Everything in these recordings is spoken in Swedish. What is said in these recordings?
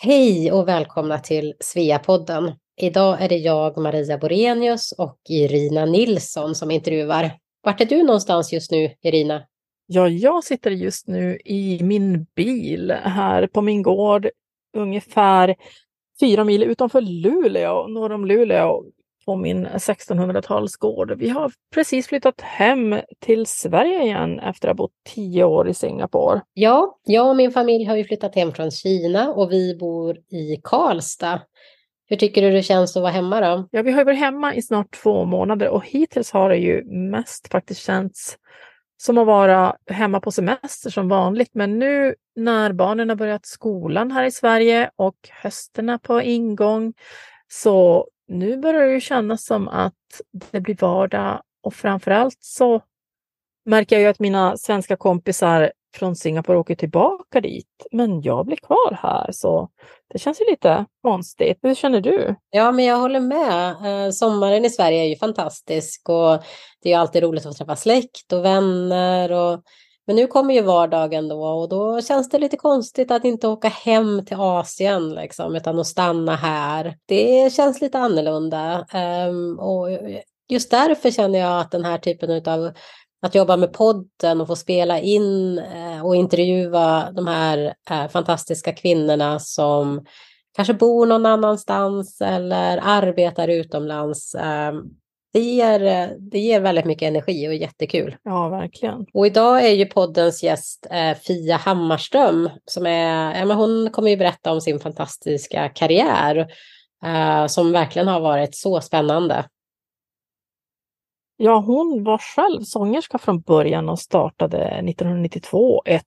Hej och välkomna till Sveapodden. Idag är det jag, Maria Borenius och Irina Nilsson som intervjuar. Vart är du någonstans just nu, Irina? Ja, jag sitter just nu i min bil här på min gård ungefär fyra mil utanför Luleå, norr om Luleå, på min 1600-talsgård. Vi har precis flyttat hem till Sverige igen efter att ha bott tio år i Singapore. Ja, jag och min familj har ju flyttat hem från Kina och vi bor i Karlstad. Hur tycker du det känns att vara hemma då? Ja, vi har varit hemma i snart två månader och hittills har det ju mest faktiskt känts som att vara hemma på semester som vanligt. Men nu när barnen har börjat skolan här i Sverige och hösten är på ingång så nu börjar det kännas som att det blir vardag och framförallt så märker jag ju att mina svenska kompisar från Singapore åker tillbaka dit. Men jag blir kvar här så det känns ju lite konstigt. Hur känner du? Ja, men jag håller med. Eh, sommaren i Sverige är ju fantastisk och det är alltid roligt att träffa släkt och vänner. Och... Men nu kommer ju vardagen då och då känns det lite konstigt att inte åka hem till Asien liksom, utan att stanna här. Det känns lite annorlunda. Um, och just därför känner jag att den här typen av att jobba med podden och få spela in eh, och intervjua de här eh, fantastiska kvinnorna som kanske bor någon annanstans eller arbetar utomlands. Ehm, Eh, det ger, det ger väldigt mycket energi och är jättekul. Ja, verkligen. Och idag är ju poddens gäst Fia Hammarström som är, ja, men hon kommer ju berätta om sin fantastiska karriär som verkligen har varit så spännande. Ja, hon var själv sångerska från början och startade 1992 ett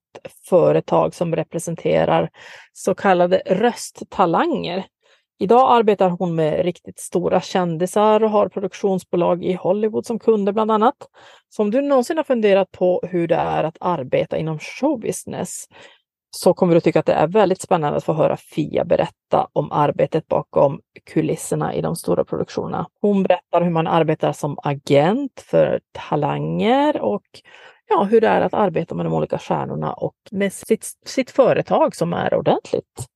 företag som representerar så kallade rösttalanger. Idag arbetar hon med riktigt stora kändisar och har produktionsbolag i Hollywood som kunder bland annat. Så om du någonsin har funderat på hur det är att arbeta inom showbusiness så kommer du tycka att det är väldigt spännande att få höra Fia berätta om arbetet bakom kulisserna i de stora produktionerna. Hon berättar hur man arbetar som agent för talanger och ja, hur det är att arbeta med de olika stjärnorna och med sitt, sitt företag som är ordentligt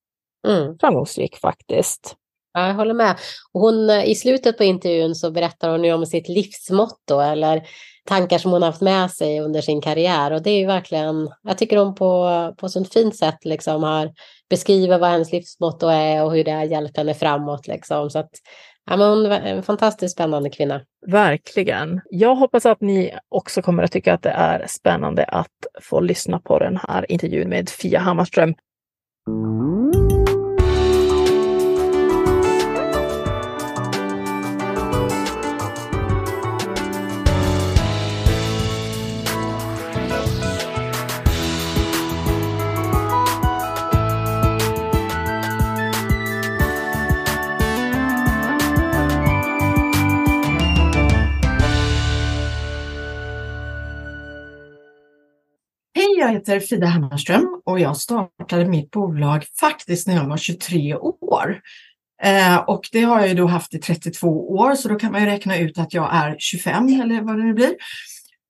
mm. framgångsrik faktiskt. Ja, jag håller med. Hon, I slutet på intervjun så berättar hon ju om sitt livsmotto eller tankar som hon haft med sig under sin karriär. Och det är ju verkligen, jag tycker hon på, på sånt fint sätt liksom har beskrivit vad hennes livsmotto är och hur det har hjälpt henne framåt. Liksom. Så att, ja, men hon är en fantastiskt spännande kvinna. Verkligen. Jag hoppas att ni också kommer att tycka att det är spännande att få lyssna på den här intervjun med Fia Hammarström. Jag heter Frida Hammarström och jag startade mitt bolag faktiskt när jag var 23 år. Eh, och det har jag ju då haft i 32 år så då kan man ju räkna ut att jag är 25 eller vad det nu blir.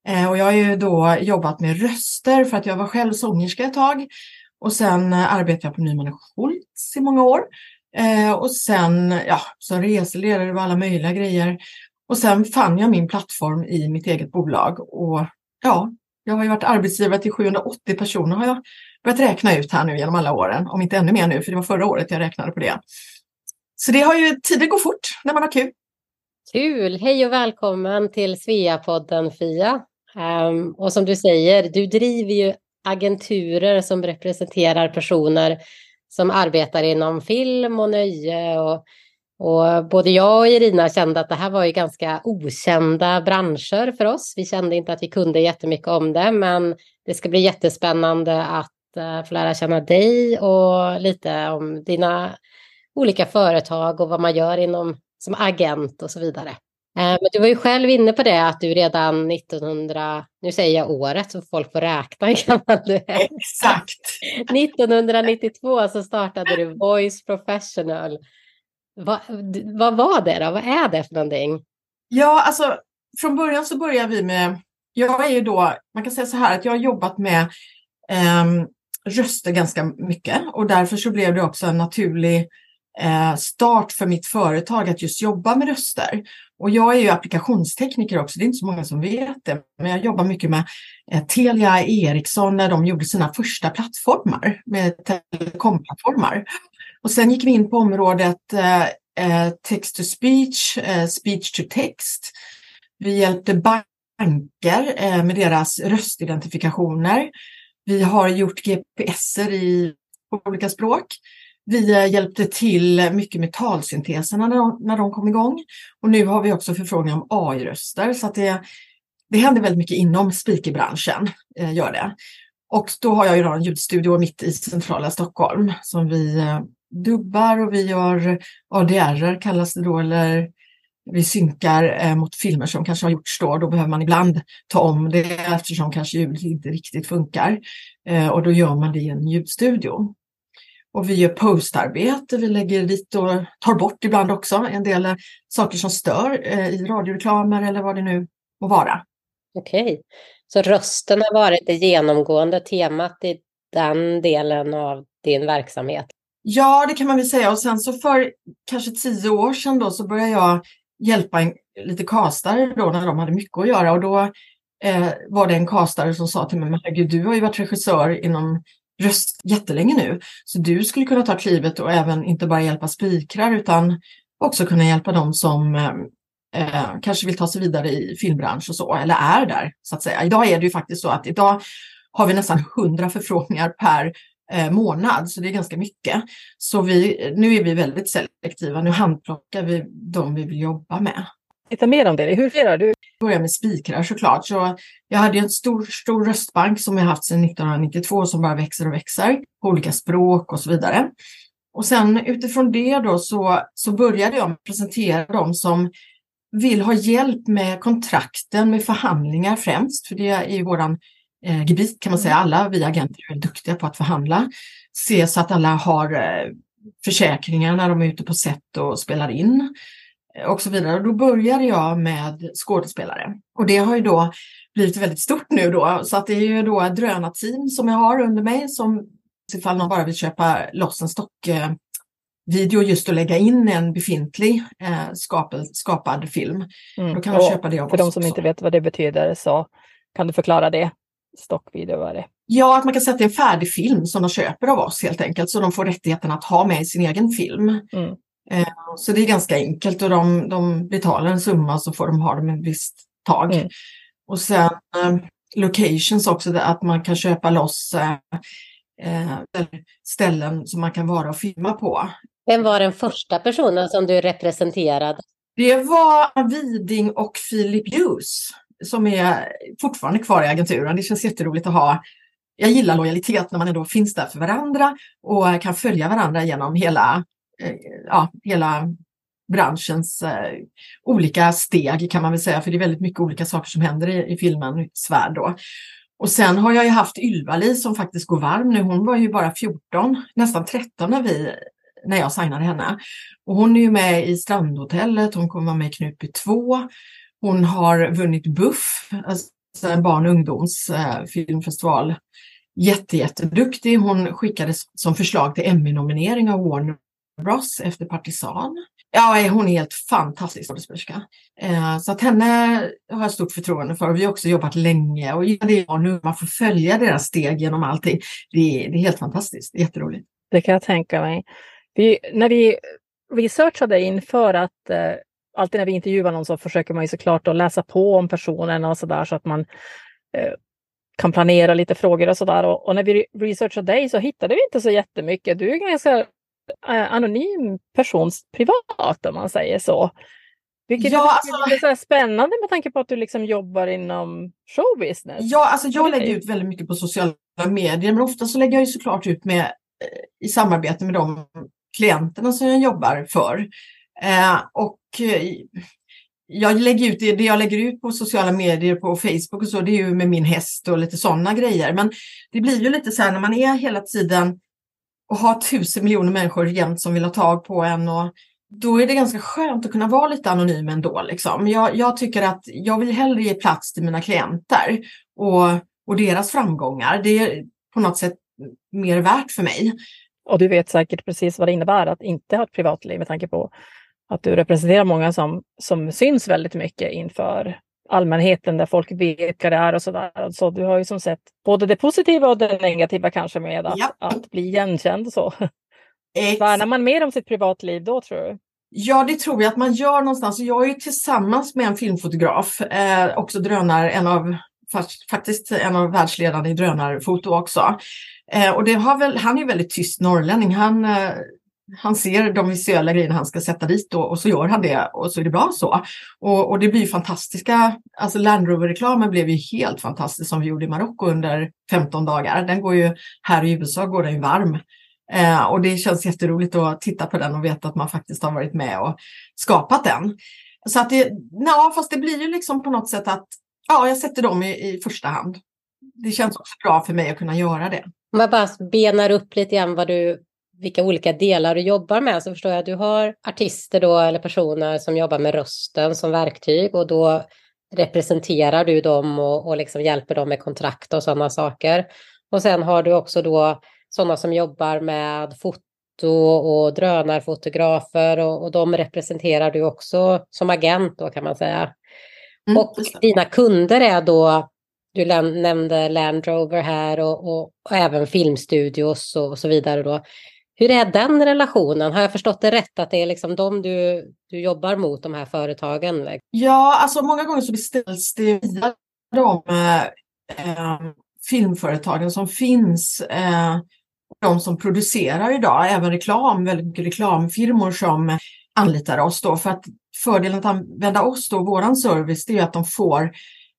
Eh, och jag har ju då jobbat med röster för att jag var själv sångerska ett tag. Och sen eh, arbetade jag på Nyman Schultz i många år. Eh, och sen ja, som reseledare och alla möjliga grejer. Och sen fann jag min plattform i mitt eget bolag och ja, jag har ju varit arbetsgivare till 780 personer har jag börjat räkna ut här nu genom alla åren, om inte ännu mer nu, för det var förra året jag räknade på det. Så det har ju, tiden går fort när man har kul. Kul! Hej och välkommen till Sveapodden Fia. Um, och som du säger, du driver ju agenturer som representerar personer som arbetar inom film och nöje och och både jag och Irina kände att det här var ju ganska okända branscher för oss. Vi kände inte att vi kunde jättemycket om det, men det ska bli jättespännande att uh, få lära känna dig och lite om dina olika företag och vad man gör inom som agent och så vidare. Uh, men du var ju själv inne på det att du redan 1900, nu säger jag året så folk får räkna hur gammal du är. Exakt! 1992 så startade du Voice Professional vad, vad var det då? Vad är det för någonting? Ja, alltså från början så började vi med, jag är ju då, man kan säga så här att jag har jobbat med eh, röster ganska mycket och därför så blev det också en naturlig eh, start för mitt företag att just jobba med röster. Och jag är ju applikationstekniker också, det är inte så många som vet det, men jag jobbar mycket med eh, Telia Ericsson när de gjorde sina första plattformar med telekomplattformar. Och sen gick vi in på området eh, eh, text to speech, eh, speech to text. Vi hjälpte banker med deras röstidentifikationer. Vi har gjort GPSer i olika språk. Vi hjälpte till mycket med talsynteserna när de, när de kom igång. Och nu har vi också förfrågningar om AI-röster. Så att det, det händer väldigt mycket inom speakerbranschen. Eh, gör det. Och då har jag ju en ljudstudio mitt i centrala Stockholm som vi dubbar och vi gör ADR kallas det då, eller vi synkar eh, mot filmer som kanske har gjorts då. Då behöver man ibland ta om det eftersom kanske ljudet inte riktigt funkar. Eh, och då gör man det i en ljudstudio. Och vi gör postarbete, vi lägger dit och tar bort ibland också en del eh, saker som stör eh, i radioreklamer eller vad det nu må vara. Okej, så rösten har varit det genomgående temat i den delen av din verksamhet? Ja, det kan man väl säga. Och sen så för kanske tio år sedan då så började jag hjälpa en, lite kastare då när de hade mycket att göra och då eh, var det en kastare som sa till mig, men herregud, du har ju varit regissör inom röst jättelänge nu, så du skulle kunna ta klivet och även inte bara hjälpa spikrar utan också kunna hjälpa dem som eh, eh kanske vill ta sig vidare i filmbransch och så, eller är där så att säga. Idag är det ju faktiskt så att idag har vi nästan hundra förfrågningar per månad, så det är ganska mycket. Så vi, nu är vi väldigt selektiva, nu handplockar vi de vi vill jobba med. Lite mer om det, hur firar du? Jag börjar med spikrar såklart. Så jag hade en stor, stor röstbank som jag haft sedan 1992 som bara växer och växer på olika språk och så vidare. Och sen utifrån det då så, så började jag presentera dem som vill ha hjälp med kontrakten, med förhandlingar främst, för det är ju våran eh, gebit kan man säga. Alla vi agenter är duktiga på att förhandla. Se så att alla har eh, försäkringar när de är ute på set och spelar in eh, och så vidare. Och då började jag med skådespelare och det har ju då blivit väldigt stort nu då så att det är ju då ett drönarteam som jag har under mig som ifall någon bara vill köpa loss en stock eh, video just att lägga in en befintlig eh, skapad, skapad film. Mm. Då kan man köpa det av För de som också. inte vet vad det betyder så kan du förklara det? Stockvideo var det? Ja, att man kan sätta en färdig film som de köper av oss helt enkelt, så de får rättigheten att ha med i sin egen film. Mm. Eh, så det är ganska enkelt och de, de betalar en summa så får de ha dem ett visst tag. Mm. Och sen eh, locations också, att man kan köpa loss eh, ställen som man kan vara och filma på. Vem var den första personen som du representerade? Det var Viding och Philip Hughes som är fortfarande kvar i agenturen. Det känns jätteroligt att ha. Jag gillar lojalitet när man ändå finns där för varandra och kan följa varandra genom hela, eh, ja, hela branschens eh, olika steg kan man väl säga, för det är väldigt mycket olika saker som händer i, i filmen Svärd då. Och sen har jag ju haft Ylva-Li som faktiskt går varm nu. Hon var ju bara 14, nästan 13 när, vi, när jag signade henne. Och hon är ju med i Strandhotellet, hon kommer vara med i Knutby 2. Hon har vunnit Buff, alltså en barn och ungdomsfilmfestival. Eh, Jätte, jätteduktig. Hon skickades som förslag till Emmy-nominering av Warner Bros efter Partisan. Ja, hon är helt fantastisk skådespelerska. Eh, så att henne har jag stort förtroende för. Vi har också jobbat länge och det är nu man får följa deras steg genom allting. Det är, det är helt fantastiskt, det är jätteroligt. Det kan jag tänka mig. Vi, när vi researchade inför att eh, alltid när vi intervjuar någon så försöker man ju såklart att läsa på om personen och så där så att man eh, kan planera lite frågor och sådär. Och, och, när vi researchade dig så hittade vi inte så jättemycket. Du är en ganska eh, anonym person privat om man säger så. Vilket ja, alltså, är spännande med tanke på att du liksom jobbar inom showbusiness. Ja, alltså jag lägger ut väldigt mycket på sociala medier, men ofta så lägger jag ju såklart ut med, eh, i samarbete med de klienterna som jag jobbar för. Eh, och eh, jag lägger ut det, det jag lägger ut på sociala medier, på Facebook och så, det är ju med min häst och lite sådana grejer. Men det blir ju lite så här när man är hela tiden och har tusen miljoner människor jämt som vill ha tag på en och då är det ganska skönt att kunna vara lite anonym ändå. Liksom. Jag, jag tycker att jag vill hellre ge plats till mina klienter och, och deras framgångar. Det är på något sätt mer värt för mig. Och du vet säkert precis vad det innebär att inte ha ett privatliv med tanke på att du representerar många som, som syns väldigt mycket inför allmänheten där folk vet vilka det är och sådär. Så du har ju som sett både det positiva och det negativa kanske med att, ja. att bli igenkänd. Så. Värnar man mer om sitt privatliv då tror du? Ja, det tror jag att man gör någonstans. Jag är ju tillsammans med en filmfotograf, eh, också drönare, en av, faktiskt en av världsledarna i drönarfoto också. Eh, och det har väl, han är väldigt tyst norrlänning. Han, eh, han ser de visuella grejerna han ska sätta dit och, och, så gör han det och så är det bra så. Och, och det blir fantastiska, alltså Land Rover-reklamen blev ju helt fantastisk som vi gjorde i Marocko under 15 dagar. Den går ju, här i USA går den ju varm. Eh, och det känns jätteroligt att titta på den och veta att man faktiskt har varit med och skapat den. Så att det, ja, fast det blir ju liksom på något sätt att ja, jag sätter dem i, i första hand. Det känns också bra för mig att kunna göra det. Om jag bara benar upp lite grann vad du, vilka olika delar du jobbar med så förstår jag att du har artister då eller personer som jobbar med rösten som verktyg och då representerar du dem och, och liksom hjälper dem med kontrakt och sådana saker. Och sen har du också då sådana som jobbar med foto och drönarfotografer och, och de representerar du också som agent då kan man säga. Mm, och dina kunder är då, du nämnde Land Rover här och, och, och även filmstudios och, och, så vidare då. Hur är den relationen? Har jag förstått det rätt att det är liksom de du, du jobbar mot, de här företagen? Ja, alltså många gånger så beställs det via de eh, eh, filmföretagen som finns. Eh, de som producerar idag, även reklam, väldigt mycket reklamfirmor som anlitar oss då. För att fördelen att använda oss då, våran service, det är att de får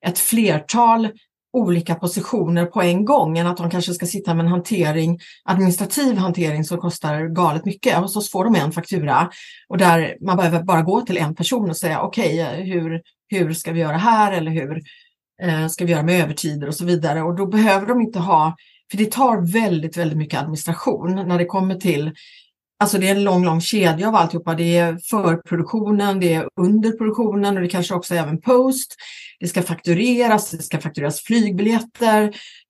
ett flertal olika positioner på en gång än att de kanske ska sitta med en hantering, administrativ hantering som kostar galet mycket. Och så får de en faktura och där man behöver bara gå till en person och säga okej, okay, hur, hur ska vi göra här eller hur eh, ska vi göra med övertider och så vidare. Och då behöver de inte ha för det tar väldigt, väldigt mycket administration när det kommer till Alltså det är en lång, lång kedja av alltihopa. Det är förproduktionen, det är underproduktionen och det kanske också är även post. Det ska faktureras, det ska faktureras flygbiljetter.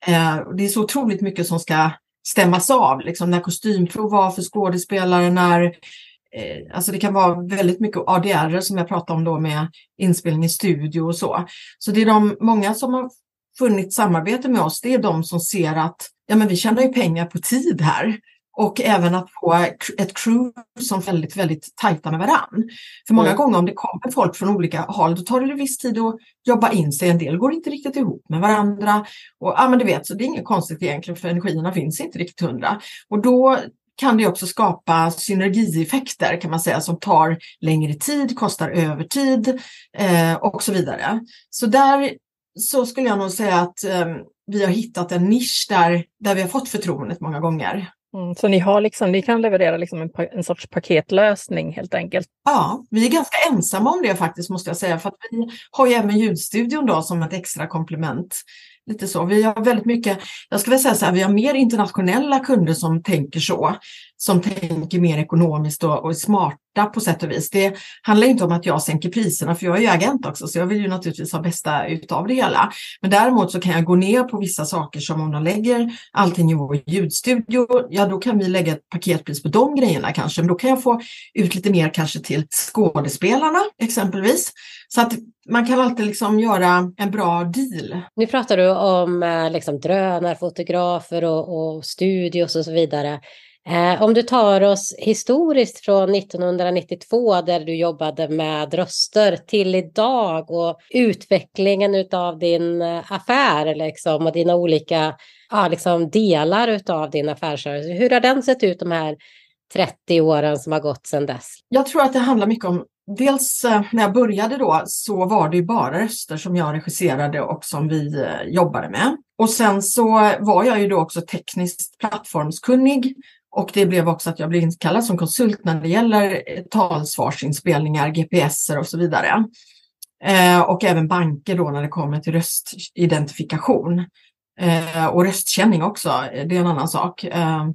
Eh, det är så otroligt mycket som ska stämmas av, liksom när kostymprov var för skådespelare, när eh, Alltså det kan vara väldigt mycket ADR som jag pratade om då med inspelning i studio och så. Så det är de många som har funnit samarbete med oss, det är de som ser att ja, men vi tjänar ju pengar på tid här. Och även att få ett crew som är väldigt, väldigt tajta med varann. För många mm. gånger om det kommer folk från olika håll, då tar det viss tid att jobba in sig. En del går inte riktigt ihop med varandra. Och ja, men du vet, så det är inget konstigt egentligen, för energierna finns inte riktigt hundra. Och då kan det också skapa synergieffekter kan man säga som tar längre tid, kostar övertid eh, och så vidare. Så där så skulle jag nog säga att eh, vi har hittat en nisch där, där vi har fått förtroendet många gånger. Mm, så ni, har liksom, ni kan leverera liksom en, en sorts paketlösning helt enkelt? Ja, vi är ganska ensamma om det faktiskt måste jag säga. För att vi har ju även ljudstudion då som ett extra komplement. Lite så. Vi har väldigt mycket, jag skulle säga så här, vi har mer internationella kunder som tänker så. Som tänker mer ekonomiskt och, och är smarta på sätt och vis. Det handlar inte om att jag sänker priserna, för jag är ju agent också, så jag vill ju naturligtvis ha bästa utav det hela. Men däremot så kan jag gå ner på vissa saker som om de lägger allting i vår ljudstudio, ja då kan vi lägga ett paketpris på de grejerna kanske, men då kan jag få ut lite mer kanske till skådespelarna exempelvis. Så att man kan alltid liksom göra en bra deal. Nu pratar du om eh, liksom drönarfotografer och, och studios och så vidare. Eh, om du tar oss historiskt från 1992 där du jobbade med röster till idag och utvecklingen av din eh, affär liksom, och dina olika ja, liksom delar av din affärsrörelse. Hur har den sett ut de här 30 åren som har gått sedan dess? Jag tror att det handlar mycket om Dels eh, när jag började då så var det ju bara röster som jag regisserade och som vi jobbade med. Och sen så var jag ju då också tekniskt plattformskunnig och det blev också att jag blev inkallad som konsult när det gäller eh, talsvarsinspelningar, GPSer och så vidare. Eh, och även banker då när det kommer till röstidentifikation. Eh, och röstkänning också, det är en annan sak.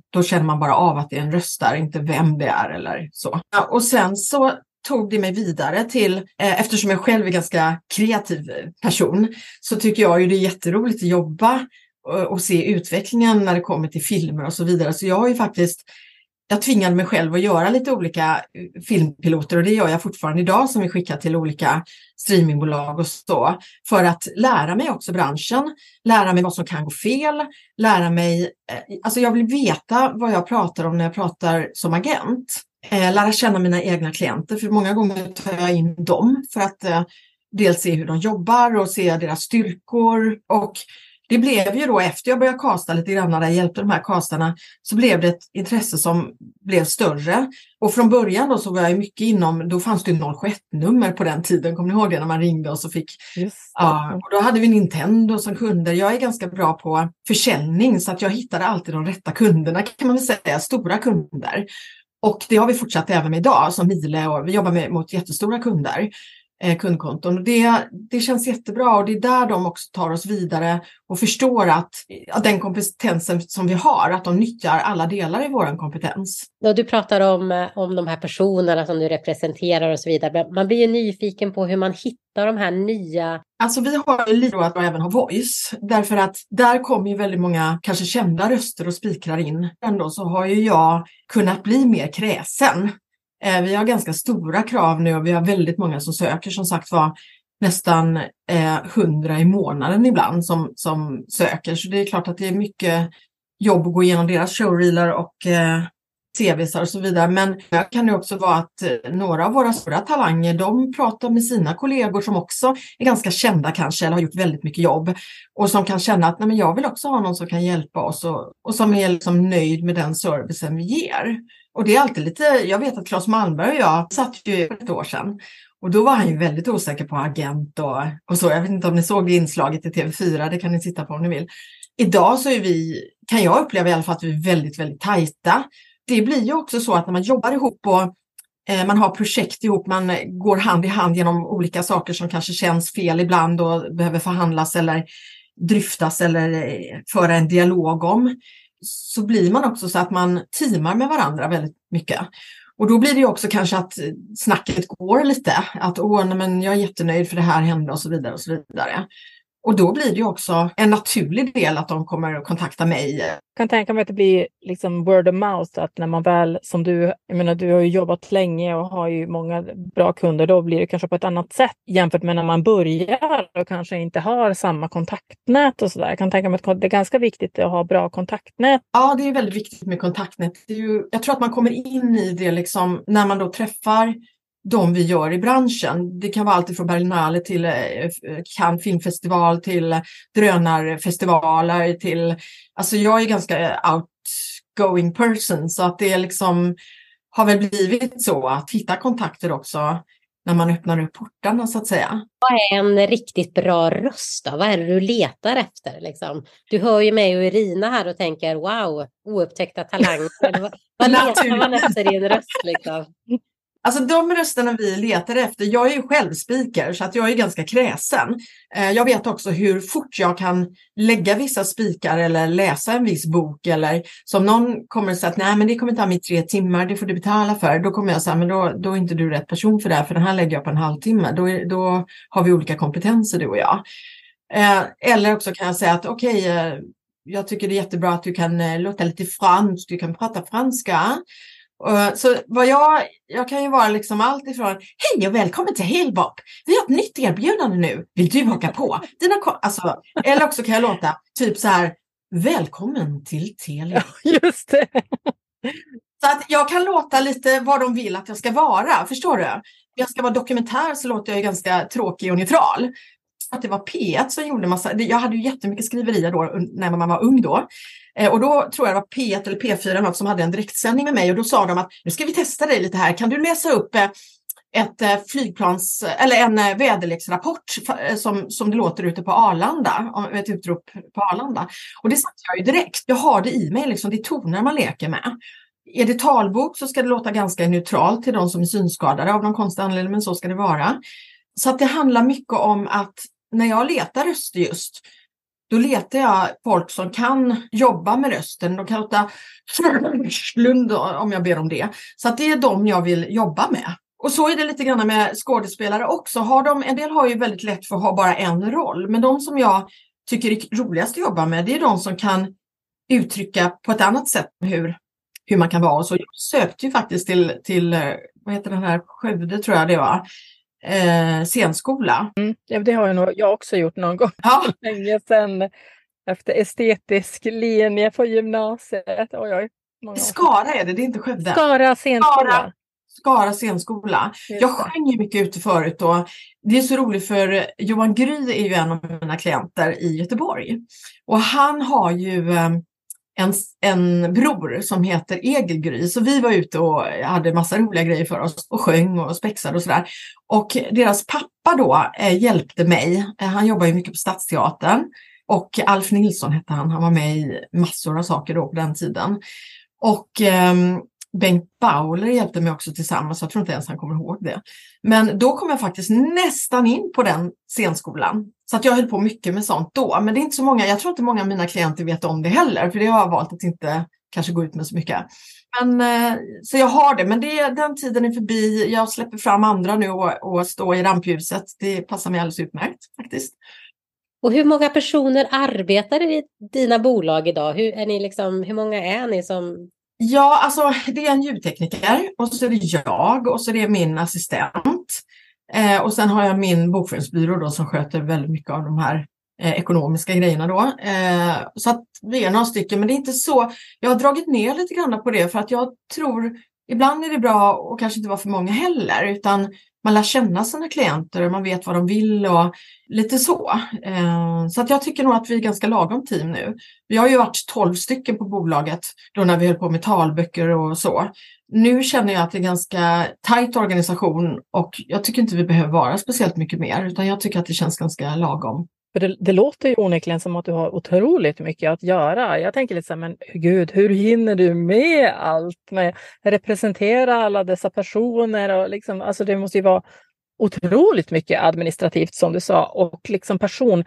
då känner man bara av att det är en röst där, inte vem det är eller så. och sen så tog det mig vidare till, eh, eftersom jag själv är ganska kreativ person, så tycker jag ju det är jätteroligt att jobba och, se utvecklingen när det kommer till filmer och så vidare. Så jag har ju faktiskt jag tvingade mig själv att göra lite olika eh, filmpiloter och det gör jag fortfarande idag som vi skickar till olika streamingbolag och så. För att lära mig också branschen, lära mig vad som kan gå fel, lära mig, eh, alltså jag vill veta vad jag pratar om när jag pratar som agent. Eh, lära känna mina egna klienter, för många gånger tar jag in dem för att dels se hur de jobbar och se deras styrkor och det blev ju då efter jag började kasta lite grann när jag hjälpte de här kastarna så blev det ett intresse som blev större. Och från början då så var jag mycket inom, då fanns det 071-nummer på den tiden, kommer ni ihåg det när man ringde och så fick, ja, och då hade vi Nintendo som kunder. Jag är ganska bra på försäljning så att jag hittade alltid de rätta kunderna kan man väl säga, stora kunder. Och det har vi fortsatt även med idag som Miele och vi jobbar med, mot jättestora kunder eh, kundkonton. Det, det känns jättebra och det är där de också tar oss vidare och förstår att, att den kompetensen som vi har, att de nyttjar alla delar i vår kompetens. Du pratar om, eh, om de här personerna som du representerar och så vidare. Man blir ju nyfiken på hur man hittar de här nya... Alltså vi har ju lite att även ha voice, därför att där kommer ju väldigt många kanske kända röster och spikrar in. Ändå så har ju jag kunnat bli mer kräsen Eh, vi har ganska stora krav nu och vi har väldigt många som söker, som sagt var nästan eh, i månaden ibland som, som söker. Så det är klart att det är mycket jobb att gå igenom deras showreelar och eh, CVs och så vidare. Men det kan det också vara att eh, några av våra stora talanger, de pratar med sina kollegor som också är ganska kända kanske, eller har gjort väldigt mycket jobb och som kan känna att Nej, men jag vill också ha någon som kan hjälpa oss och, och som är liksom nöjd med den servicen vi ger. Och det är alltid lite, jag vet att Claes Malmberg och jag satt ju för ett år sedan och då var han ju väldigt osäker på agent och, och så. Jag vet inte om ni såg inslaget i TV4, det kan ni titta på om ni vill. Idag så är vi, kan jag uppleva i alla fall att vi är väldigt, väldigt tajta. Det blir ju också så att när man jobbar ihop och eh, man har projekt ihop, man går hand i hand genom olika saker som kanske känns fel ibland och behöver förhandlas eller dryftas eller eh, föra en dialog om så blir man också så att man teamar med varandra väldigt mycket. Och då blir det också kanske att snacket går lite, att åh, nej, men jag är jättenöjd för det här hände och så vidare och så vidare. Och då blir det också en naturlig del att de kommer att kontakta mig. Jag kan tänka mig att det blir liksom word of mouth, att när man väl som du, jag menar du har ju jobbat länge och har ju många bra kunder, då blir det kanske på ett annat sätt jämfört med när man börjar och kanske inte har samma kontaktnät och sådär. Jag kan tänka mig att det är ganska viktigt att ha bra kontaktnät. Ja, det är väldigt viktigt med kontaktnät. Ju, jag tror att man kommer in i det liksom när man då träffar de vi gör i branschen. Det kan vara allt från Berlinale till eh, Cannes filmfestival till drönarfestivaler till, alltså jag är ganska outgoing person så att det liksom har väl blivit så att hitta kontakter också när man öppnar upp portarna så att säga. Vad är en riktigt bra röst då? Vad är det du letar efter? Liksom? Du hör ju mig och Irina här och tänker wow, oupptäckta talanger. vad letar man efter i en röst? Liksom? Alltså de rösterna vi letar efter, jag är ju själv speaker så att jag är ganska kräsen. Eh, jag vet också hur fort jag kan lägga vissa spikar eller läsa en viss bok eller som någon kommer att säga att nej men det kommer ta mig tre timmar, det får du betala för. Då kommer jag säga men då, då är inte du rätt person för det här för den här lägger jag på en halvtimme. Då, är, då har vi olika kompetenser du och jag. Eh, eller också kan jag säga att okej, okay, jag tycker det är jättebra att du kan låta lite franskt, du kan prata franska. Så vad jag, jag kan ju vara liksom allt ifrån Hej och välkommen till Halebop! Vi har ett nytt erbjudande nu. Vill du haka på? Dina alltså, eller också kan jag låta typ så här Välkommen till Telia. Just det. Så att jag kan låta lite vad de vill att jag ska vara. Förstår du? Jag ska vara dokumentär så låter jag ju ganska tråkig och neutral. Att det var P1 som gjorde massa, jag hade ju jättemycket skriverier då när man var ung då. Eh, och då tror jag det var P1 eller P4 något som hade en direktsändning med mig och då sa de att nu ska vi testa dig lite här. Kan du läsa upp eh, ett eh, flygplans eller en väderleksrapport som, som det låter ute på Arlanda, ett utrop på Arlanda. Och det satte jag ju direkt. Jag har det i mig, liksom, det är toner man leker med. Är det talbok så ska det låta ganska neutralt till de som är synskadade av någon konstig anledning, men så ska det vara. Så att det handlar mycket om att när jag letar röster just då letar jag folk som kan jobba med rösten. De kan låta om jag ber om det. Så att det är de jag vill jobba med. Och så är det lite grann med skådespelare också. Har de, en del har ju väldigt lätt för att ha bara en roll, men de som jag tycker är roligast att jobba med, det är de som kan uttrycka på ett annat sätt hur, hur man kan vara. Så jag sökte ju faktiskt till, till eh, vad heter den här, Skövde tror jag det var, eh, scenskola. Mm, ja, det har jag nog jag också gjort någon gång ja. länge sedan efter estetisk linje på gymnasiet. Oj, oj, Skara är det, det är inte Skövde. Skara scenskola. Skara, Skara scenskola. Jag sjöng ju mycket ute förut och det är så roligt för Johan Gry är ju en av mina klienter i Göteborg. Och han har ju eh, en, en bror som heter Egelgry, Så vi var ute och hade massa roliga grejer för oss och sjöng och spexade och sådär. Och deras pappa då eh, hjälpte mig. Eh, han jobbar ju mycket på Stadsteatern. Och Alf Nilsson hette han. Han var med i massor av saker då på den tiden. Och eh, Bengt Bauler hjälpte mig också tillsammans, jag tror inte ens han kommer ihåg det. Men då kom jag faktiskt nästan in på den scenskolan. Så att jag höll på mycket med sånt då. Men det är inte så många, jag tror inte många av mina klienter vet om det heller, för det har jag valt att inte kanske gå ut med så mycket. Men, eh, så jag har det, men det, den tiden är förbi. Jag släpper fram andra nu och, och stå i rampljuset. Det passar mig alldeles utmärkt faktiskt. Och hur många personer arbetar i dina bolag idag? Hur, är ni liksom, hur många är ni som Ja, alltså det är en ljudtekniker och så är det jag och så är det min assistent. Eh, och sen har jag min bokföringsbyrå då som sköter väldigt mycket av de här eh, ekonomiska grejerna då. Eh, så att vi är några stycken, men det är inte så. Jag har dragit ner lite grann på det för att jag tror ibland är det bra att kanske inte vara för många heller, utan man lär känna sina klienter och man vet vad de vill och lite så. Eh, så att jag tycker nog att vi är ganska lagom team nu. Vi har ju varit 12 stycken på bolaget då när vi höll på med talböcker och så. Nu känner jag att det är ganska tajt organisation och jag tycker inte vi behöver vara speciellt mycket mer utan jag tycker att det känns ganska lagom. För det, det, låter ju onekligen som att du har otroligt mycket att göra. Jag tänker lite så här, men gud, hur hinner du med allt? Med representera alla dessa personer och liksom, alltså det måste ju vara otroligt mycket administrativt som du sa och liksom person,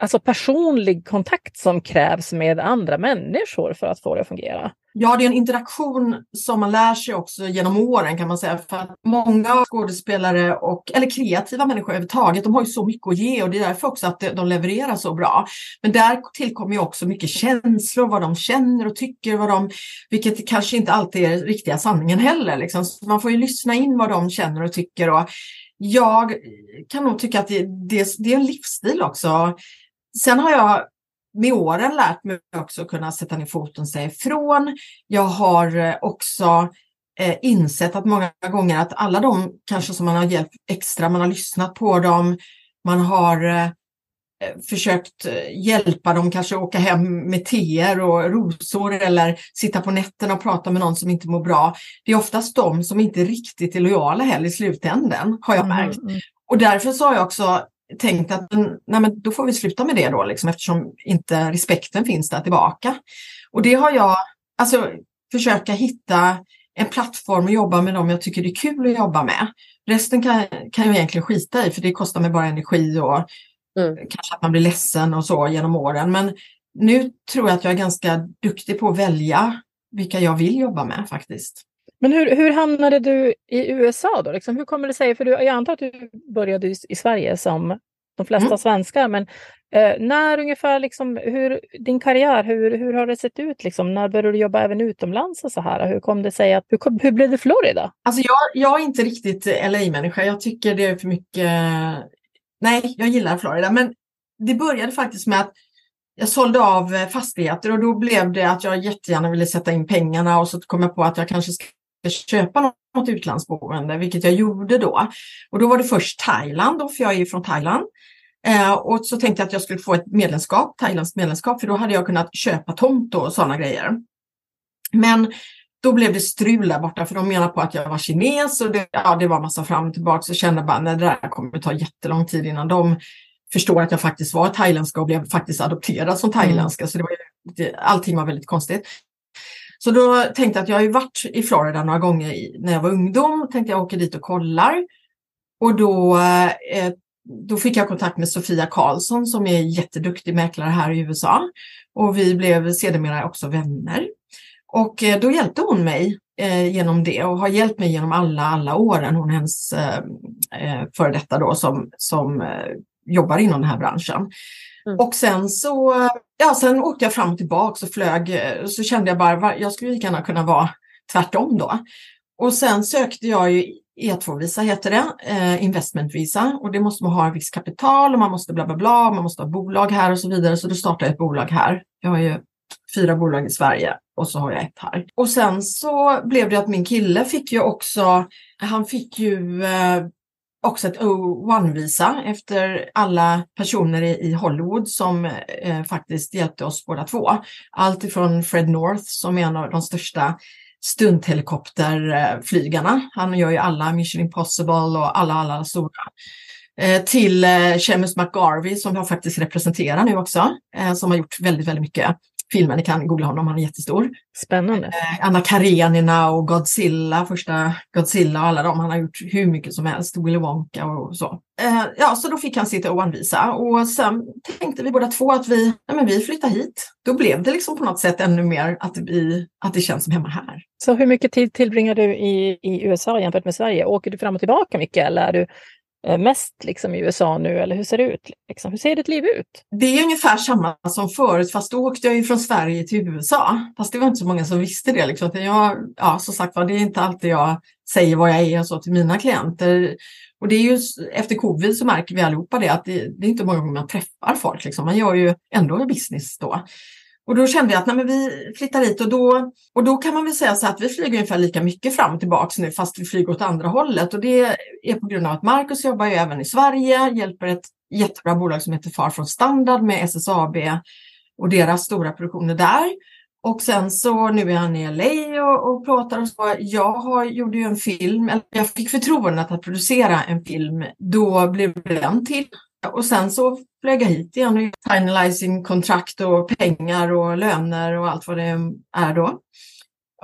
alltså personlig kontakt som krävs med andra människor för att få det att fungera. Ja, det är en interaktion som man lär sig också genom åren kan man säga. För att många skådespelare och, eller kreativa människor överhuvudtaget, de har ju så mycket att ge och det är därför också att de levererar så bra. Men där tillkommer ju också mycket känslor, vad de känner och tycker, vad de, vilket kanske inte alltid är riktiga sanningen heller. Liksom. Så man får ju lyssna in vad de känner och tycker. Och jag kan nog tycka att det, det, det är en livsstil också. Sen har jag med åren lärt mig också kunna sätta ner foten och säga ifrån. Jag har eh, också eh, insett att många gånger att alla de kanske som man har hjälpt extra, man har lyssnat på dem, man har eh, försökt hjälpa dem, kanske åka hem med teer och rosor eller sitta på nätterna och prata med någon som inte mår bra. Det är oftast de som inte riktigt är lojala heller i slutänden, har jag märkt. Mm, mm. Och därför så har jag också tänkt att nej men då får vi sluta med det då, liksom, eftersom inte respekten finns där tillbaka. Och det har jag, alltså försöka hitta en plattform att jobba med dem jag tycker det är kul att jobba med. Resten kan, kan jag egentligen skita i för det kostar mig bara energi och mm. kanske att man blir ledsen och så genom åren. Men nu tror jag att jag är ganska duktig på att välja vilka jag vill jobba med faktiskt. Men hur, hur hamnade du i USA då? Liksom, hur kommer det sig? För du, jag antar att du började i, Sverige som de flesta mm. svenskar, men eh, när ungefär, liksom, hur, din karriär, hur, hur har det sett ut? Liksom? När började du jobba även utomlands och så här? Hur kom det sig att, hur, hur blev det Florida? Alltså jag, jag är inte riktigt LA-människa. Jag tycker det är för mycket, nej, jag gillar Florida, men det började faktiskt med att jag sålde av fastigheter och då blev det att jag jättegärna ville sätta in pengarna och så kom jag på att jag kanske ska köpa något utlandsboende, vilket jag gjorde då. Och då var det först Thailand, då, för jag är ju från Thailand. Eh, och så tänkte jag att jag skulle få ett medlemskap, Thailands medlemskap, för då hade jag kunnat köpa tomt och sådana grejer. Men då blev det strul där borta för de menar på att jag var kines och det, ja, det var massa fram och tillbaka. Så kände bara, nej det där kommer ta jättelång tid innan de förstår att jag faktiskt var thailändska och blev faktiskt adopterad som thailändska. Mm. Så det var, allting var väldigt konstigt. Så då tänkte jag att jag har ju varit i Florida några gånger när jag var ungdom. Tänkte jag åker dit och kollar. Och då, eh, då fick jag kontakt med Sofia Karlsson som är jätteduktig mäklare här i USA. Och vi blev sedermera också vänner. Och eh, då hjälpte hon mig eh, genom det och har hjälpt mig genom alla, alla åren. Hon är hennes eh, eh, före detta då som, som eh, jobbar inom den här branschen. Mm. Och sen så, ja, sen åkte jag fram och tillbaka och flög. Så kände jag bara, jag skulle lika gärna kunna vara tvärtom då. Och sen sökte jag ju E2-visa heter det, eh, investmentvisa och det måste man ha en viss kapital och man måste bla bla bla, man måste ha bolag här och så vidare. Så då startade jag ett bolag här. Jag har ju fyra bolag i Sverige och så har jag ett här. Och sen så blev det att min kille fick ju också, han fick ju eh, också ett O1-visa efter alla personer i, Hollywood som eh, faktiskt hjälpte oss båda två. Allt ifrån Fred North som är en av de största stunthelikopterflygarna. Han gör ju alla Mission Impossible och alla, alla stora. Eh, till eh, Seamus McGarvey som jag faktiskt representerar nu också, eh, som har gjort väldigt, väldigt mycket filmer. Ni kan googla honom, han är jättestor. Spännande. Eh, Anna Karenina och Godzilla, första Godzilla och alla dem. Han har gjort hur mycket som helst, Willy Wonka och så. Eh, ja, så då fick han sitt O1-visa och sen tänkte vi båda två att vi, ja, men vi flyttar hit. Då blev det liksom på något sätt ännu mer att, vi, att det känns som hemma här. Så hur mycket tid tillbringar du i, i USA jämfört med Sverige? Åker du fram och tillbaka mycket eller är du Eh, mest liksom, i USA nu eller hur ser det ut? Liksom? Hur ser ditt liv ut? Det är ungefär samma som förut fast då åkte jag ju från Sverige till USA. Fast det var inte så många som visste det. Liksom. Jag, ja, som sagt var, det är inte alltid jag säger vad jag är och så till mina klienter. Och det är ju efter covid så märker vi allihopa det att det, det är inte många gånger man träffar folk. Liksom. Man gör ju ändå business då. Och då kände jag att nej, men vi flyttar hit och då, och då kan man väl säga så att vi flyger ungefär lika mycket fram och tillbaka nu fast vi flyger åt andra hållet. Och det är på grund av att Marcus jobbar ju även i Sverige, hjälper ett jättebra bolag som heter Far från Standard med SSAB och deras stora produktioner där. Och sen så nu är han i LA och, och pratar och så. Jag har, gjorde ju en film, eller jag fick förtroendet att producera en film. Då blev den till och sen så flög jag hit igen och finalizing kontrakt och pengar och löner och allt vad det är då.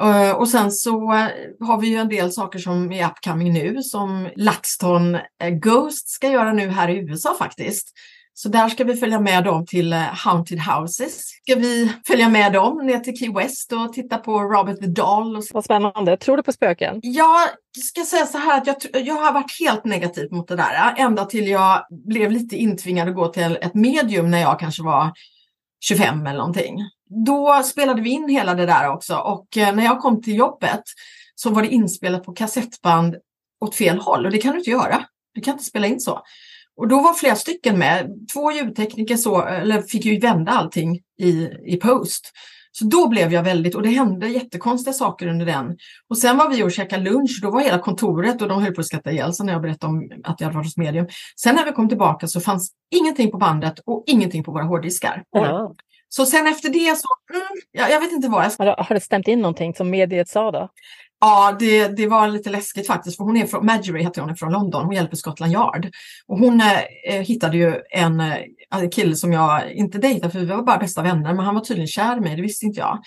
Eh, och sen så eh, har vi ju en del saker som är upcoming nu som LaxTon eh, Ghost ska göra nu här i USA faktiskt. Så där ska vi följa med dem till eh, Haunted Houses. Ska vi följa med dem ner till Key West och titta på Robert the Doll. Och så. Vad spännande. Tror du på spöken? Jag ska säga så här att jag, jag har varit helt negativ mot det där. Ända till jag blev lite intvingad att gå till ett medium när jag kanske var 25 eller någonting. Då spelade vi in hela det där också och eh, när jag kom till jobbet så var det inspelat på kassettband åt fel håll och det kan du inte göra. Du kan inte spela in så. Och då var flera stycken med. Två ljudtekniker så, eller fick ju vända allting i, i post. Så då blev jag väldigt, och det hände jättekonstiga saker under den. Och sen var vi och käkade lunch, då var hela kontoret och de höll på att skratta ihjäl sig när jag berättade om att jag hade varit hos medium. Sen när vi kom tillbaka så fanns ingenting på bandet och ingenting på våra hårddiskar. Ja. Så sen efter det så, mm, jag, jag, vet inte vad jag ska... Har, har det stämt in någonting som mediet sa då? Ja, det, det var lite läskigt faktiskt, för hon är från, Marjorie heter hon, är från London, hon hjälper Scotland Yard. Och hon eh, hittade ju en eh, kille som jag inte dejtade, för vi var bara bästa vänner, men han var tydligen kär i mig, det visste inte jag.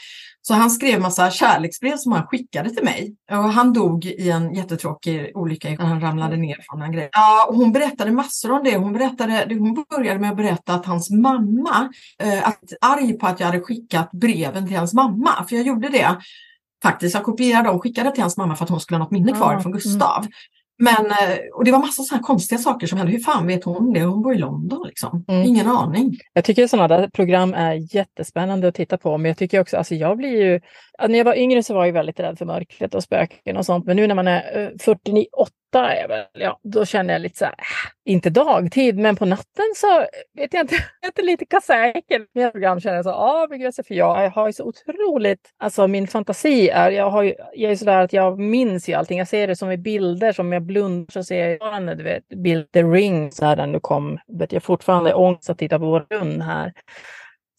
Så han skrev massa kärleksbrev som han skickade till mig. Och han dog i en jättetråkig olycka när han ramlade ner från en grej. Ja, och hon berättade massor om det. Hon, berättade, hon började med att berätta att hans mamma, eh, att arg på att jag hade skickat breven till hans mamma, för jag gjorde det faktiskt. Jag kopierade dem och skickade till hans mamma för att hon skulle ha något minne kvar från Gustav. Mm. Men, eh, och det var massa sådana konstiga saker som hände. Hur fan vet hon det? Hon bor i London liksom. Mm. Ingen aning. Jag tycker sådana där program är jättespännande att titta på. Men jag tycker också, alltså jag blir ju... När jag var yngre så var jag väldigt rädd för mörkret och spöken och sånt. Men nu när man är 48 eh, är väl, ja, då känner jag lite så här, äh, inte dagtid, men på natten så vet jag inte, jag är lite säker. Mina program känner jag så, ja, för jag har ju så otroligt, alltså min fantasi är, jag, har ju, jag är sådär att jag minns ju allting. Jag ser det som i bilder, som jag blundar så ser jag fortfarande, du vet, bild The Ring, så här den nu kom. Vet jag fortfarande ångest att titta på vår rund här.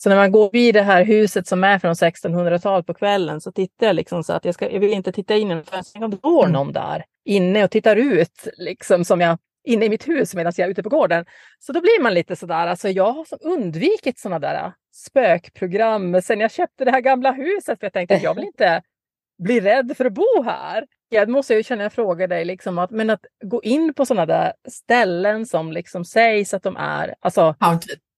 Så när man går vid det här huset som är från 1600-talet på kvällen så tittar jag liksom så att jag, ska, jag vill inte titta in i fönstret. Det går mm. någon där inne och tittar ut liksom som jag inne i mitt hus medan jag är ute på gården. Så då blir man lite sådär, alltså jag har undvikit sådana där spökprogram sen jag köpte det här gamla huset för jag tänkte att jag vill inte bli rädd för att bo här. Jag måste ju känna, jag frågar dig, liksom att, men att gå in på sådana där ställen som liksom sägs att de är, alltså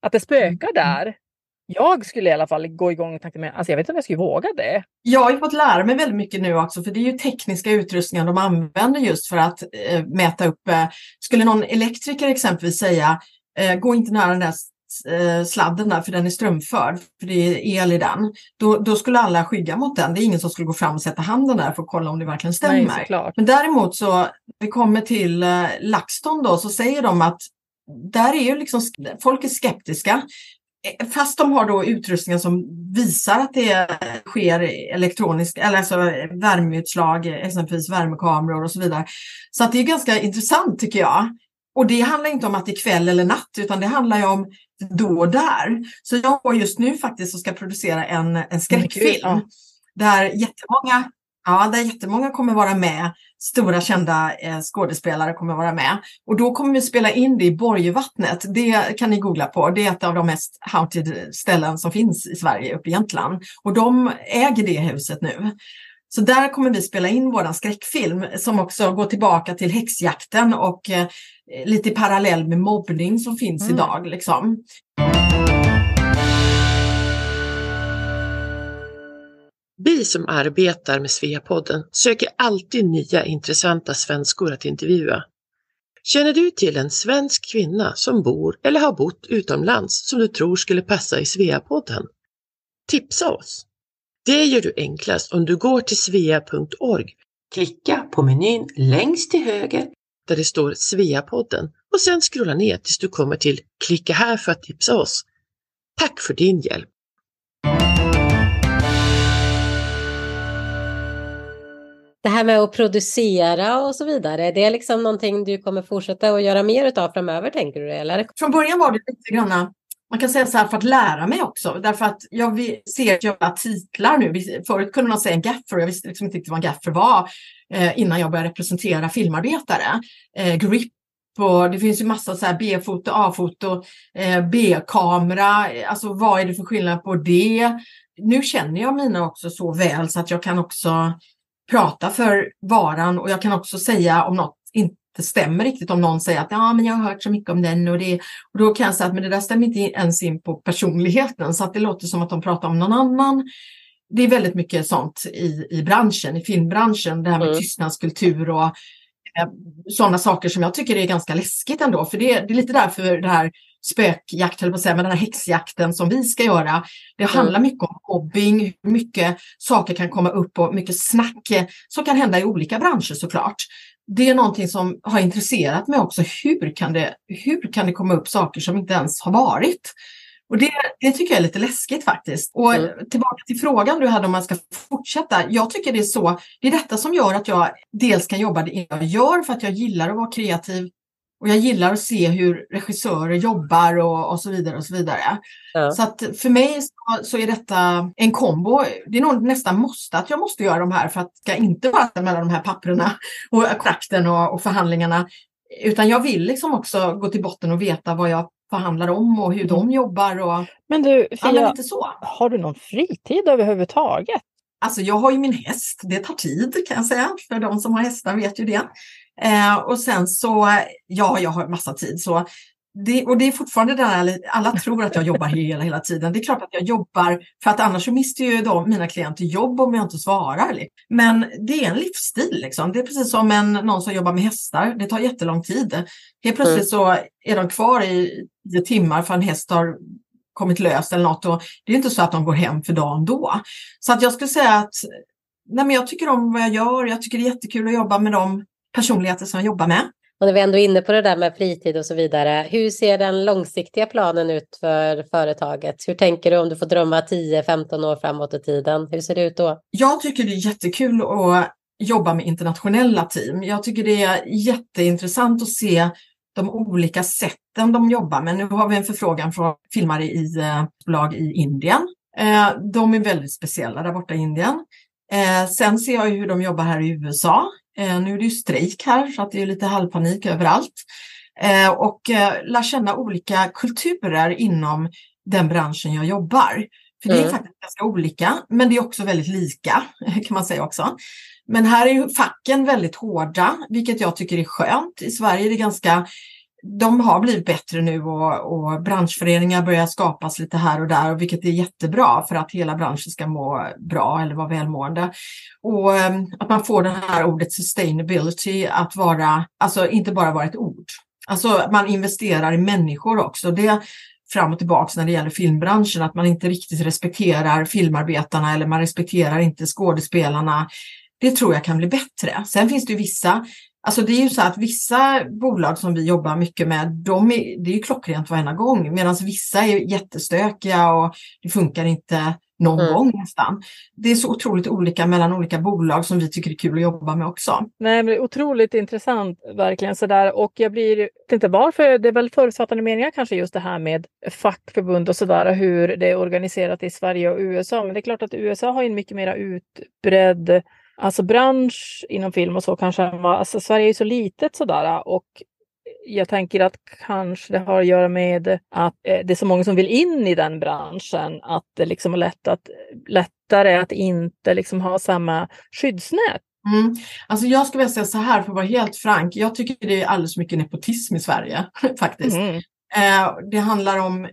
att det spökar mm. där jag skulle i alla fall gå igång och tänka mig, alltså jag vet inte om jag skulle våga det. Jag har ju fått lära mig väldigt mycket nu också, för det är ju tekniska utrustningar de använder just för att eh, mäta upp. Eh, skulle någon elektriker exempelvis säga, eh, gå inte nära den där sladden där, för den är strömförd, för det är el i den, då, då skulle alla skygga mot den. Det är ingen som skulle gå fram och sätta handen där för att kolla om det verkligen stämmer. Nej, Men däremot så, vi kommer till eh, LaxTon då, så säger de att där är ju liksom, folk är skeptiska. Eh, fast de har då utrustningar som visar att det sker elektroniskt, eller alltså värmeutslag, exempelvis värmekameror och så vidare. Så att det är ganska intressant tycker jag. Och det handlar inte om att det är kväll eller natt, utan det handlar ju om då och där. Så jag går just nu faktiskt och ska producera en, en skräckfilm. Ja. Där jättemånga Ja, där jättemånga kommer vara med. Stora kända eh, skådespelare kommer vara med. Och då kommer vi spela in det i Borgvattnet. Det kan ni googla på. Det är ett av de mest haunted ställen som finns i Sverige, uppe i Jämtland. Och de äger det huset nu. Så där kommer vi spela in vår skräckfilm som också går tillbaka till häxjakten och eh, lite parallell med mobbning som finns mm. idag. Liksom. Vi som arbetar med Sveapodden söker alltid nya intressanta svenskor att intervjua. Känner du till en svensk kvinna som bor eller har bott utomlands som du tror skulle passa i Sveapodden? Tipsa oss! Det gör du enklast om du går till svea.org, klicka på menyn längst till höger där det står Sveapodden och sen scrolla ner tills du kommer till Klicka här för att tipsa oss. Tack för din hjälp! Det här med att producera och så vidare, det är liksom någonting du kommer fortsätta att göra mer utav framöver tänker du? Eller? Från början var det lite grann man kan säga så här för att lära mig också, därför att jag ser att jag har titlar nu. Förut kunde man säga en gaffer och jag visste liksom inte riktigt vad en gaffer var eh, innan jag började representera filmarbetare. Eh, grip och det finns ju massa så här B-foto, A-foto, eh, B-kamera. Eh, alltså vad är det för skillnad på det? Nu känner jag mina också så väl så att jag kan också prata för varan och jag kan också säga om något inte stämmer riktigt om någon säger att ja, men jag har hört så mycket om den och det. Och då kan jag säga att men det där stämmer inte ens in på personligheten så att det låter som att de pratar om någon annan. Det är väldigt mycket sånt i, i branschen, i filmbranschen, det här med mm. tystnadskultur och eh, sådana saker som jag tycker är ganska läskigt ändå. För det, det är lite därför det här spökjakt, höll på att säga, men den här häxjakten som vi ska göra. Det mm. handlar mycket om mobbing, hur mycket saker kan komma upp och mycket snack som kan hända i olika branscher såklart. Det är någonting som har intresserat mig också. Hur kan det, hur kan det komma upp saker som inte ens har varit? Och det, det tycker jag är lite läskigt faktiskt. Och mm. tillbaka till frågan du hade om man ska fortsätta. Jag tycker det är så. Det är detta som gör att jag dels kan jobba det jag gör för att jag gillar att vara kreativ och jag gillar att se hur regissörer jobbar och, och så vidare. och Så vidare. Ja. Så att för mig så, så, är detta en kombo. Det är nog nästan måste att jag måste göra de här för att jag inte bara mellan de här papperna och kontrakten och, och förhandlingarna. Utan jag vill liksom också gå till botten och veta vad jag förhandlar om och hur de mm. jobbar. Och, men du, Fia, men så. har du någon fritid överhuvudtaget? Alltså jag har ju min häst, det tar tid kan jag säga. För de som har hästar vet ju det. Eh, och sen så, ja, jag har massa tid. Så det, och det är fortfarande det här, alla tror att jag jobbar hela, hela tiden. Det är klart att jag jobbar, för att annars så mister ju de, mina klienter jobb om jag inte svarar. Men det är en livsstil. Liksom. Det är precis som en, någon som jobbar med hästar. Det tar jättelång tid. Helt plötsligt så är de kvar i tio timmar för en häst har kommit lös eller något. Och det är inte så att de går hem för dagen då. Så att jag skulle säga att nej men jag tycker om vad jag gör. Jag tycker det är jättekul att jobba med de personligheter som jag jobbar med. Och när vi ändå är inne på det där med fritid och så vidare, hur ser den långsiktiga planen ut för företaget? Hur tänker du om du får drömma 10-15 år framåt i tiden? Hur ser det ut då? Jag tycker det är jättekul att jobba med internationella team. Jag tycker det är jätteintressant att se de olika sätten de jobbar med. Nu har vi en förfrågan från filmare i eh, bolag i Indien. Eh, de är väldigt speciella där borta i Indien. Eh, sen ser jag hur de jobbar här i USA. Eh, nu är det ju strejk här så att det är lite halvpanik överallt. Eh, och eh, lär känna olika kulturer inom den branschen jag jobbar. För det är mm. faktiskt ganska olika, men det är också väldigt lika kan man säga också. Men här är ju facken väldigt hårda, vilket jag tycker är skönt. I Sverige är det ganska de har blivit bättre nu och, och branschföreningar börjar skapas lite här och där, vilket är jättebra för att hela branschen ska må bra eller vara välmående. Och ehm, att man får det här ordet sustainability att vara, alltså inte bara vara ett ord. Alltså man investerar i människor också. Det fram och tillbaka när det gäller filmbranschen, att man inte riktigt respekterar filmarbetarna eller man respekterar inte skådespelarna. Det tror jag kan bli bättre. Sen finns det ju vissa Alltså det är ju så att vissa bolag som vi jobbar mycket med, de är, det är ju klockrent varenda gång, medan vissa är jättestökiga och det funkar inte någon mm. gång nästan. Det är så otroligt olika mellan olika bolag som vi tycker är kul att jobba med också. Nej, men otroligt intressant verkligen sådär och jag blir, inte varför, det är väl förutfattade meningar kanske just det här med fackförbund och sådär, hur det är organiserat i Sverige och USA. Men det är klart att USA har en mycket mer utbredd alltså bransch inom film och så kanske alltså Sverige är ju så litet sådär och jag tänker att kanske det har att göra med att eh, det är så många som vill in i den branschen att det liksom är lätt att, lättare att inte liksom ha samma skyddsnät. Mm. Alltså jag skulle vilja säga så här för att vara helt frank. Jag tycker det är alldeles mycket nepotism i Sverige faktiskt. Mm. Eh, det handlar om, eh,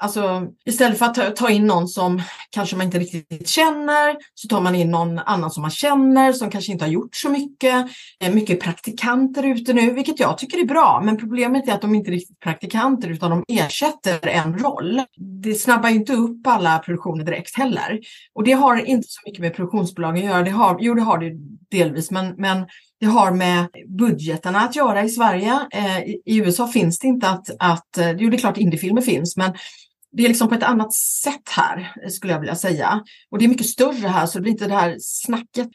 alltså istället för att ta in någon som kanske man inte riktigt känner, så tar man in någon annan som man känner, som kanske inte har gjort så mycket. Eh, mycket praktikanter ute nu, vilket jag tycker är bra. Men problemet är att de inte är riktigt praktikanter, utan de ersätter en roll. Det snabbar inte upp alla produktioner direkt heller. Och det har inte så mycket med produktionsbolagen att göra. Det har, jo, det har det delvis, men, men det har med budgeterna att göra i Sverige. Eh, I USA finns det inte att, att eh, jo det är klart indiefilmer finns, men det är liksom på ett annat sätt här skulle jag vilja säga. Och det är mycket större här så det blir inte det här snacket.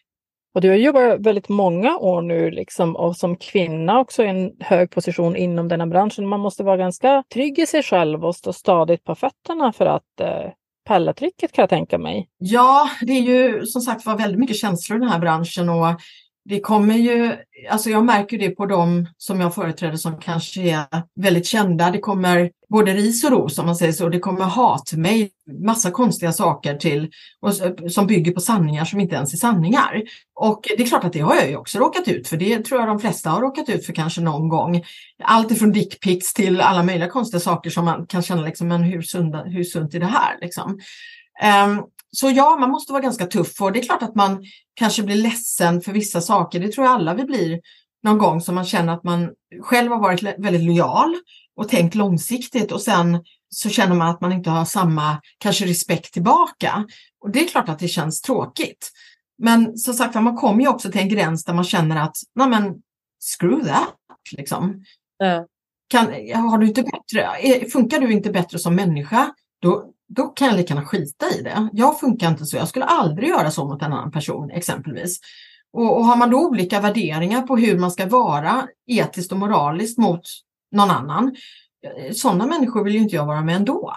Och du har jobbat väldigt många år nu liksom, och som kvinna också i en hög position inom denna branschen. Man måste vara ganska trygg i sig själv och stå stadigt på fötterna för att eh, palla trycket kan jag tänka mig. Ja, det är ju som sagt var väldigt mycket känslor i den här branschen och det kommer ju, alltså jag märker det på de som jag företräder som kanske är väldigt kända. Det kommer både ris och ros om man säger så. Det kommer hatmejl, massa konstiga saker till och, som bygger på sanningar som inte ens är sanningar. Och det är klart att det har jag ju också råkat ut för. Det tror jag de flesta har råkat ut för kanske någon gång. Allt ifrån dickpics till alla möjliga konstiga saker som man kan känna liksom, men hur, sunda, hur sunt är det här liksom? Um, så ja, man måste vara ganska tuff och det är klart att man kanske blir ledsen för vissa saker. Det tror jag alla vi blir någon gång som man känner att man själv har varit väldigt lojal och tänkt långsiktigt och sen så känner man att man inte har samma kanske respekt tillbaka. Och det är klart att det känns tråkigt. Men som sagt man kommer ju också till en gräns där man känner att, nej men screw that, liksom. Mm. Kan, har du inte bättre, funkar du inte bättre som människa, då, då kan jag lika gärna skita i det. Jag funkar inte så, jag skulle aldrig göra så mot en annan person exempelvis. Och, och har man då olika värderingar på hur man ska vara etiskt och moraliskt mot någon annan, eh, sådana människor vill ju inte jag vara med ändå.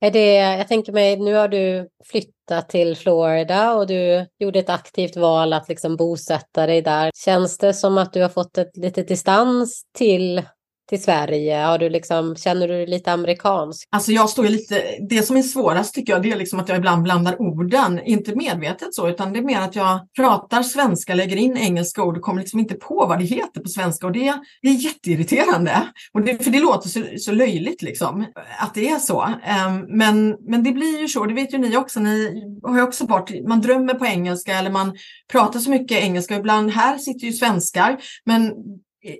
Är det, jag tänker mig, nu har du flyttat till Florida och du gjorde ett aktivt val att liksom bosätta dig där. Känns det som att du har fått ett litet distans till till Sverige? Har du liksom, känner du dig lite amerikansk? Alltså jag står lite, det som är svårast tycker jag det är liksom att jag ibland blandar orden, inte medvetet så utan det är mer att jag pratar svenska, lägger in engelska ord och kommer liksom inte på vad det heter på svenska och det, det är jätteirriterande. Och det, för det låter så, så löjligt liksom att det är så. Ehm, men, men det blir ju så, det vet ju ni också, ni har ju också varit, man drömmer på engelska eller man pratar så mycket engelska. Ibland här sitter ju svenskar men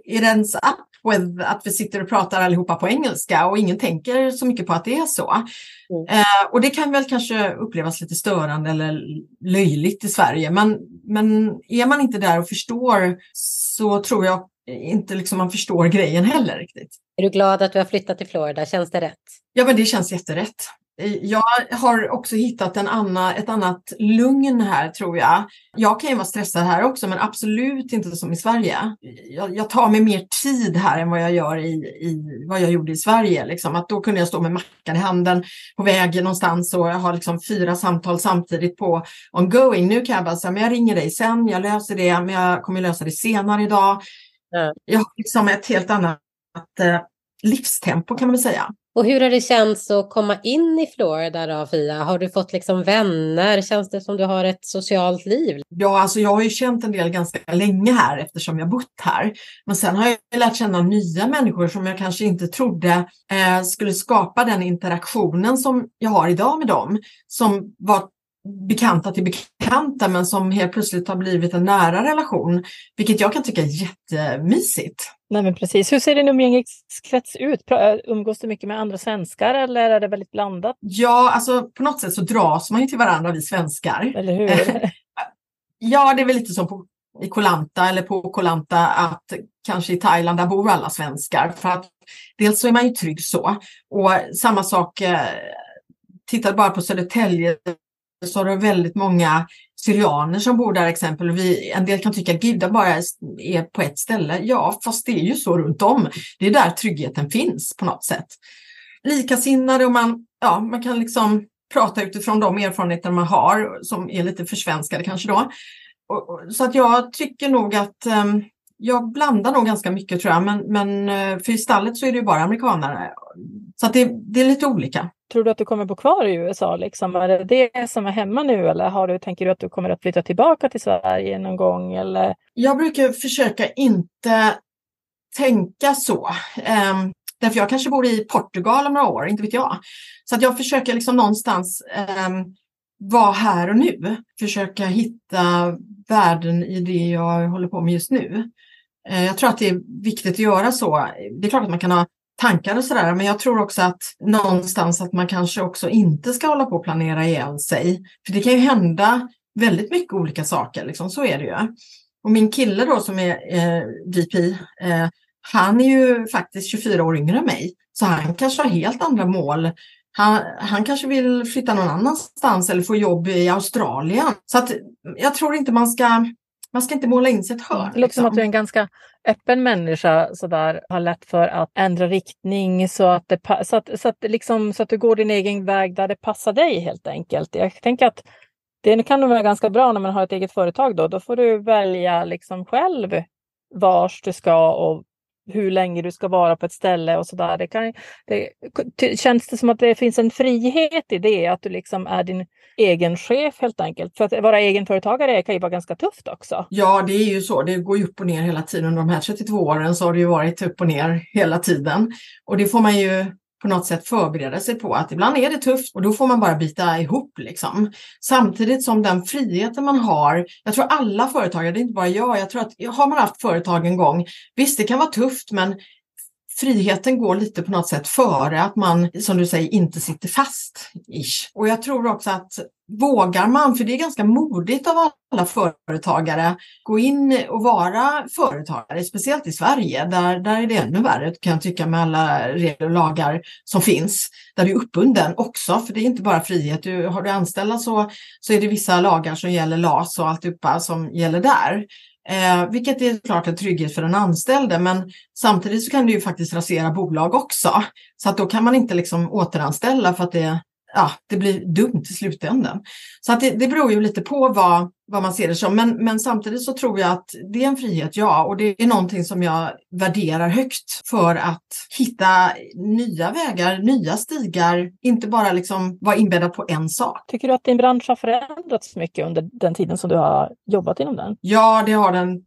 i ens app with att vi sitter och pratar allihopa på engelska och ingen tänker så mycket på att det är så. Mm. Eh, och det kan väl kanske upplevas lite störande eller löjligt i Sverige, men, men är man inte där och förstår så tror jag inte liksom man förstår grejen heller riktigt. Är du glad att du har flyttat till Florida? Känns det rätt? Ja, men det känns jätterätt. Jag har också hittat en annan, ett annat lugn här tror jag. Jag kan ju vara stressad här också men absolut inte som i Sverige. Jag, jag tar mig mer tid här än vad jag gör i, i vad jag gjorde i Sverige. Liksom. Att då kunde jag stå med mackan i handen på väg någonstans och jag har liksom fyra samtal samtidigt på ongoing. Nu kan jag bara säga, men jag ringer dig sen, jag löser det, men jag kommer lösa det senare idag. Mm. Jag har liksom ett helt annat eh, livstempo kan man väl säga. Och hur har det känts att komma in i Florida då, Fia? Har du fått liksom vänner? Känns det som du har ett socialt liv? Ja, alltså jag har ju känt en del ganska länge här eftersom jag bott här. Men sen har jag lärt känna nya människor som jag kanske inte trodde eh, skulle skapa den interaktionen som jag har idag med dem. Som var bekanta till bekanta men som helt plötsligt har blivit en nära relation. Vilket jag kan tycka är jättemysigt. Nej men precis. Hur ser din umgängeskrets ut? Umgås du mycket med andra svenskar eller är det väldigt blandat? Ja, alltså på något sätt så dras man ju till varandra vi svenskar. Eller hur? ja, det är väl lite som på, i Kolanta eller på Kolanta att kanske i Thailand där bor alla svenskar. För att dels så är man ju trygg så. Och samma sak, eh, tittar bara på Södertälje så har du väldigt många syrianer som bor där exempelvis. En del kan tycka att Gidda bara är på ett ställe. Ja, fast det är ju så runt om. Det är där tryggheten finns på något sätt. Likasinnade och man, ja, man kan liksom prata utifrån de erfarenheter man har som är lite försvenskade kanske då. Och, och, så att jag tycker nog att um, jag blandar nog ganska mycket tror jag, men, men eh, för i stallet så är det ju bara amerikanare. Så att det, det är lite olika. Tror du att du kommer bo kvar i USA? Liksom? Är det det som är hemma nu eller har du, tänker du att du kommer att flytta tillbaka till Sverige någon gång? Eller? Jag brukar försöka inte tänka så. Um, därför jag kanske bor i Portugal om några år, inte vet jag. Så att jag försöker liksom någonstans um, vara här och nu. Försöka hitta värden i det jag håller på med just nu. Uh, jag tror att det är viktigt att göra så. Det är klart att man kan ha tankar och sådär. Men jag tror också att någonstans att man kanske också inte ska hålla på och planera ihjäl sig. För det kan ju hända väldigt mycket olika saker, liksom. så är det ju. Och min kille då som är eh, VP, eh, han är ju faktiskt 24 år yngre än mig. Så han kanske har helt andra mål. Han, han kanske vill flytta någon annanstans eller få jobb i Australien. Så att jag tror inte man ska man ska inte måla in sig ett hörn. Det låter liksom. som att du är en ganska öppen människa sådär, har lätt för att ändra riktning så att, det, så, att, så, att, liksom, så att du går din egen väg där det passar dig helt enkelt. Jag tänker att det kan nog vara ganska bra när man har ett eget företag då. Då får du välja liksom själv vars du ska och hur länge du ska vara på ett ställe och sådär. Det, kan, det, känns det som att det finns en frihet i det, att du liksom är din egen chef helt enkelt? För att vara egenföretagare kan ju vara ganska tufft också. Ja, det är ju så. Det går ju upp och ner hela tiden. Under de här 32 åren så har det ju varit upp och ner hela tiden. Och det får man ju på något sätt förbereda sig på att ibland är det tufft och då får man bara bita ihop liksom. Samtidigt som den friheten man har, jag tror alla företagare, det är inte bara jag, jag tror att har man haft företag en gång, visst det kan vara tufft men friheten går lite på något sätt före att man, som du säger, inte sitter fast. Ish. Och jag tror också att vågar man, för det är ganska modigt av alla företagare, gå in och vara företagare, speciellt i Sverige, där, där är det ännu värre kan jag tycka med alla regler och lagar som finns. Där du är uppbunden också, för det är inte bara frihet. Du, har du anställda så, så är det vissa lagar som gäller LAS och alltihopa som gäller där. Eh, vilket är klart en trygghet för den anställde men samtidigt så kan det ju faktiskt rasera bolag också. Så att då kan man inte liksom återanställa för att det, ja, det blir dumt i slutändan. Så att det, det beror ju lite på vad, vad man ser det som. Men, men samtidigt så tror jag att det är en frihet, ja. Och det är någonting som jag värderar högt för att hitta nya vägar, nya stigar. Inte bara liksom vara inbäddad på en sak. Tycker du att din bransch har förändrats mycket under den tiden som du har jobbat inom den? Ja, det har den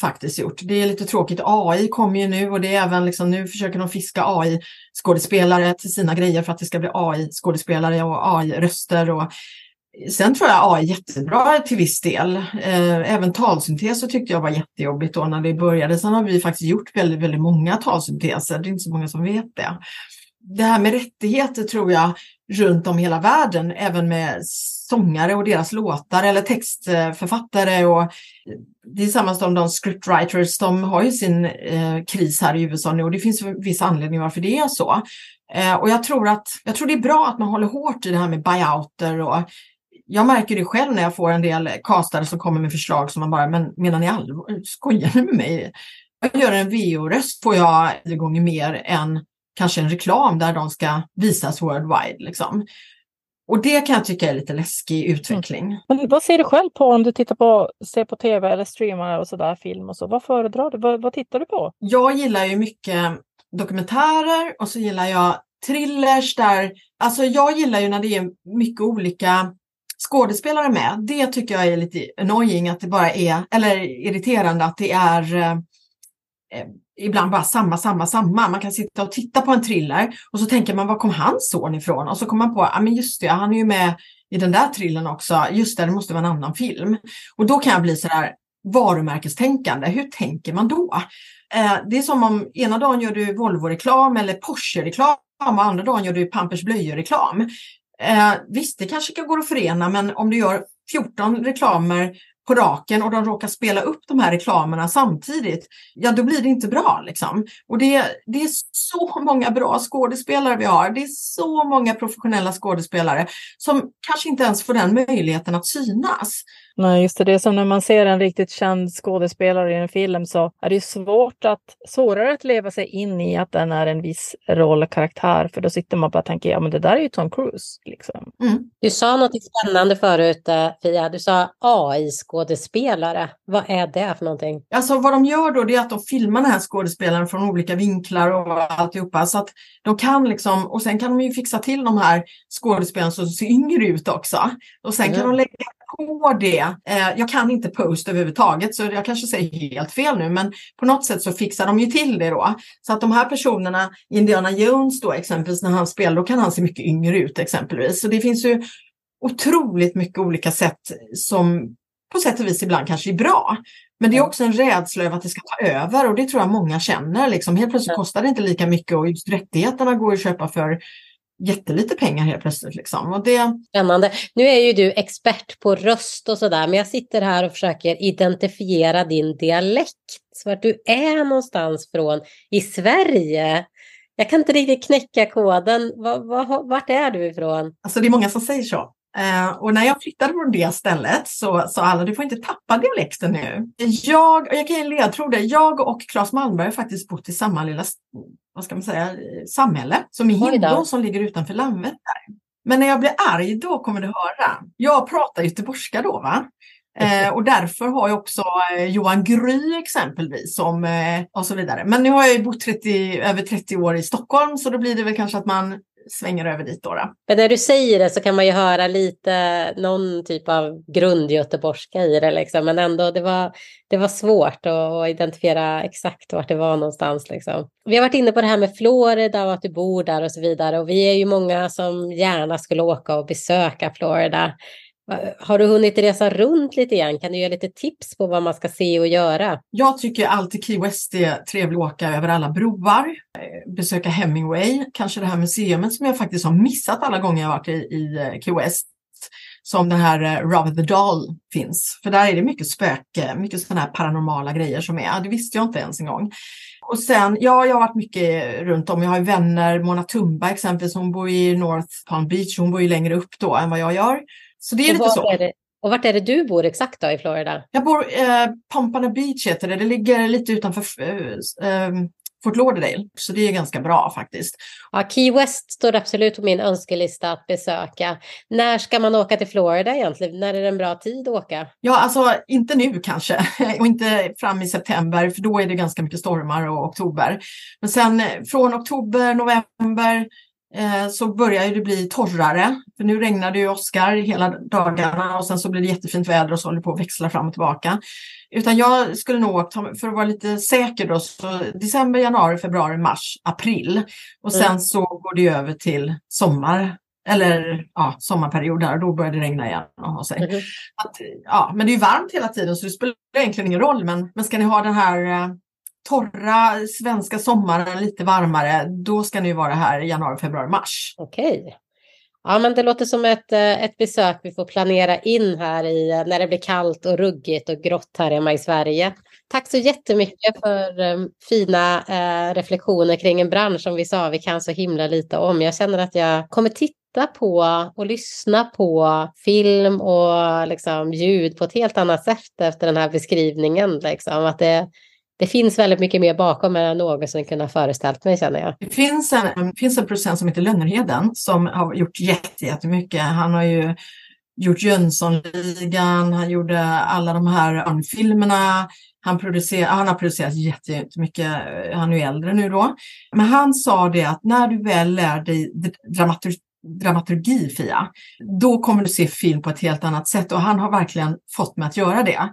faktiskt gjort. Det är lite tråkigt. AI kommer ju nu och det är även liksom nu försöker de fiska AI-skådespelare till sina grejer för att det ska bli AI-skådespelare och AI-röster och Sen tror jag AI är jättebra till viss del. Eh, även talsyntes så tyckte jag var jättejobbigt då när det började. Sen har vi faktiskt gjort väldigt, väldigt många talsynteser. Det är inte så många som vet det. Det här med rättigheter tror jag runt om hela världen, även med sångare och deras låtar eller textförfattare. Och det är samma som de scriptwriters, de har ju sin eh, kris här i USA nu och det finns vissa anledningar varför det är så. Eh, och jag tror, att, jag tror det är bra att man håller hårt i det här med buyouter och jag märker det själv när jag får en del kastare som kommer med förslag som man bara, men menar ni allvar? Skojar ni med mig? Jag gör en VO-röst får jag tio gånger mer än kanske en reklam där de ska visas worldwide. Liksom. Och det kan jag tycka är lite läskig utveckling. Mm. Men vad ser du själv på om du tittar på, ser på tv eller streamar och sådär, film och så? Vad föredrar du? Vad, vad tittar du på? Jag gillar ju mycket dokumentärer och så gillar jag thrillers där, alltså jag gillar ju när det är mycket olika skådespelare med. Det tycker jag är lite annoying att det bara är, eller irriterande att det är eh, eh, ibland bara samma, samma, samma. Man kan sitta och titta på en thriller och så tänker man var kom hans son ifrån? Och så kommer man på, ja ah, men just det, han är ju med i den där thrillern också. Just det, det måste vara en annan film. Och då kan jag bli sådär varumärkestänkande. Hur tänker man då? Eh, det är som om ena dagen gör du Volvo-reklam eller Porsche-reklam och andra dagen gör du Pampers blöjor-reklam. Eh, visst, det kanske går att förena, men om du gör 14 reklamer på raken och de råkar spela upp de här reklamerna samtidigt, ja då blir det inte bra. Liksom. Och det, det är så många bra skådespelare vi har. Det är så många professionella skådespelare som kanske inte ens får den möjligheten att synas. Nej, just det. Det är som när man ser en riktigt känd skådespelare i en film så är det svårt att, svårare att leva sig in i att den är en viss roll, karaktär, för då sitter man bara och tänker, ja men det där är ju Tom Cruise. Liksom. Mm. Du sa något spännande förut, eh, Fia. Du sa AI-skådespelare. Vad är det för någonting? Alltså vad de gör då, det är att de filmar den här skådespelaren från olika vinklar och alltihopa. Så att de kan liksom, och sen kan de ju fixa till de här skådespelarna som ser yngre ut också. Och sen mm. kan de lägga på det. Eh, jag kan inte post överhuvudtaget så jag kanske säger helt fel nu men på något sätt så fixar de ju till det då. Så att de här personerna, Indiana Jones då exempelvis när han spelar, då kan han se mycket yngre ut exempelvis. Så det finns ju otroligt mycket olika sätt som på sätt och vis ibland kanske är bra. Men det är också en rädsla över att det ska ta över och det tror jag många känner. Liksom. Helt plötsligt kostar det inte lika mycket och just rättigheterna går att köpa för jättelite pengar helt plötsligt. Liksom. Och det... Spännande. Nu är ju du expert på röst och sådär, men jag sitter här och försöker identifiera din dialekt, vart du är någonstans från i Sverige. Jag kan inte riktigt knäcka koden. Vart är du ifrån? Alltså det är många som säger så. Uh, och när jag flyttade från det stället så sa alla, du får inte tappa dialekten nu. Jag, och jag kan ge en ledtråd, jag och Claes Malmberg har faktiskt bott i samma lilla vad ska man säga, samhälle som är Hindån som ligger utanför Landvetter. Men när jag blir arg då kommer du höra. Jag pratar göteborgska då va. Eh, och därför har jag också eh, Johan Gry exempelvis som, eh, och så vidare. Men nu har jag ju bott 30, över 30 år i Stockholm så då blir det väl kanske att man svänger över dit. Då, då. Men när du säger det så kan man ju höra lite någon typ av grundgöteborgska i det. Liksom. Men ändå, det var, det var svårt att identifiera exakt vart det var någonstans. Liksom. Vi har varit inne på det här med Florida och att du bor där och så vidare. Och vi är ju många som gärna skulle åka och besöka Florida. Har du hunnit resa runt lite grann? Kan du ge lite tips på vad man ska se och göra? Jag tycker alltid Key West är trevligt att åka över alla broar, eh, besöka Hemingway, kanske det här museet som jag faktiskt har missat alla gånger jag varit i, i eh, Key West som den här eh, Robert the Doll finns. För där är det mycket spöke, mycket sådana här paranormala grejer som är. Det visste jag inte ens en gång. Och sen, ja, jag har varit mycket runt om. Jag har vänner, Mona Tumba exempelvis, hon bor i North Palm Beach. Hon bor ju längre upp då än vad jag gör. Så det är och lite så. Är det, och vart är det du bor exakt då i Florida? Jag bor eh, Pompano Beach heter det. Det ligger lite utanför eh, eh, Fort Lauderdale. Så det är ganska bra faktiskt. Ja, Key West står absolut på min önskelista att besöka. När ska man åka till Florida egentligen? När är det en bra tid att åka? Ja, alltså inte nu kanske och inte fram i september för då är det ganska mycket stormar och oktober. Men sen eh, från oktober, november, så börjar det bli torrare. För nu regnar det ju Oskar hela dagarna och sen så blir det jättefint väder och så håller det på att växla fram och tillbaka. Utan jag skulle nog, för att vara lite säker då, så december, januari, februari, mars, april. Och sen mm. så går det över till sommar. Eller ja, sommarperiod där och då börjar det regna igen och ha sig. Mm. Att, ja, men det är ju varmt hela tiden så det spelar egentligen ingen roll. Men, men ska ni ha den här eh, torra svenska sommaren lite varmare, då ska ni vara här i januari, februari, mars. Okej. Ja, men det låter som ett, eh, ett besök vi får planera in här i eh, när det blir kallt och ruggigt och grått här hemma i Sverige. Tack så jättemycket för um, fina uh, reflektioner kring en bransch som vi sa vi kan så himla lite om. Jag känner att jag kommer titta på och lyssna på film och liksom, ljud på ett helt annat sätt efter den här beskrivningen. Liksom. Att det, det finns väldigt mycket mer bakom än jag någonsin kunnat föreställt mig känner jag. Det finns en, det finns en producent som heter Lönnerheden som har gjort jättemycket. Han har ju gjort Jönssonligan, han gjorde alla de här filmerna. Han, producer, han har producerat jättemycket, eh, han är ju äldre nu då. Men han sa det att när du väl lär dig dramatur dramaturgi, Fia, då kommer du se film på ett helt annat sätt och han har verkligen fått mig att göra det.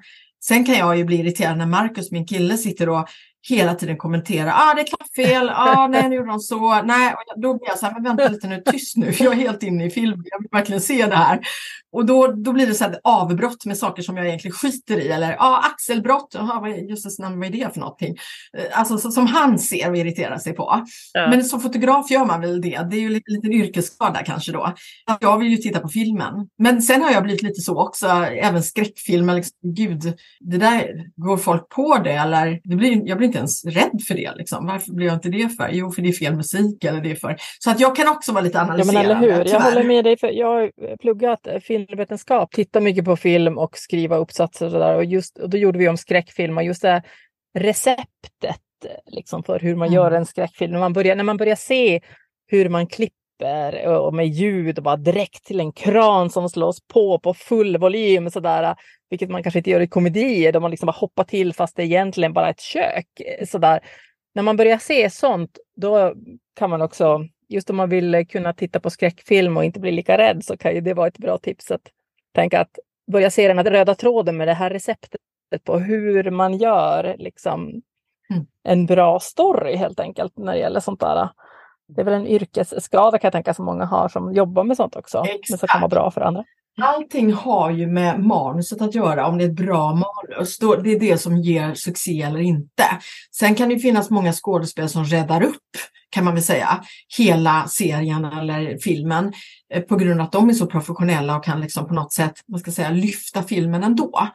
Sen kan jag ju bli irriterad när Marcus, min kille, sitter och hela tiden kommentera. Ah, det är klaffel. Ah, nej, nu gjorde de så. Nej, och då blir jag så här, men vänta lite nu, tyst nu, för jag är helt inne i filmen. Jag vill verkligen se det här. Och då, då blir det så här avbrott med saker som jag egentligen skiter i. Eller ah, axelbrott, aha, vad just namn, vad är det för någonting? Eh, alltså så, som han ser och irriterar sig på. Ja. Men som fotograf gör man väl det. Det är ju lite, lite yrkesskada kanske då. Jag vill ju titta på filmen. Men sen har jag blivit lite så också, även skräckfilmer. Liksom, gud, det där, går folk på det? Eller, det blir, jag blir inte ens rädd för det. Liksom. Varför blir jag inte det för? Jo, för det är fel musik. Eller det är för... Så att jag kan också vara lite analyserande. Ja, men eller hur. Jag håller med dig. För jag har pluggat filmvetenskap, tittar mycket på film och skriva uppsatser och, så där. och, just, och då gjorde vi om skräckfilm och just det receptet liksom, för hur man mm. gör en skräckfilm. När man, börjar, när man börjar se hur man klipper och med ljud och bara direkt till en kran som slås på på full volym sådär, vilket man kanske inte gör i komedier där man liksom bara hoppar till fast det egentligen bara är ett kök. Sådär. När man börjar se sånt, då kan man också, just om man vill kunna titta på skräckfilm och inte bli lika rädd så kan ju det vara ett bra tips att tänka att börja se den här röda tråden med det här receptet på hur man gör liksom, mm. en bra story helt enkelt när det gäller sånt där. Det är väl en yrkesskada kan jag tänka som många har som jobbar med sånt också. Exakt. Men som kan vara bra för andra. Allting har ju med manuset att göra, om det är ett bra manus. Då, det är det som ger succé eller inte. Sen kan det finnas många skådespel som räddar upp, kan man väl säga, hela serien eller filmen eh, på grund av att de är så professionella och kan liksom på något sätt, vad ska jag säga, lyfta filmen ändå.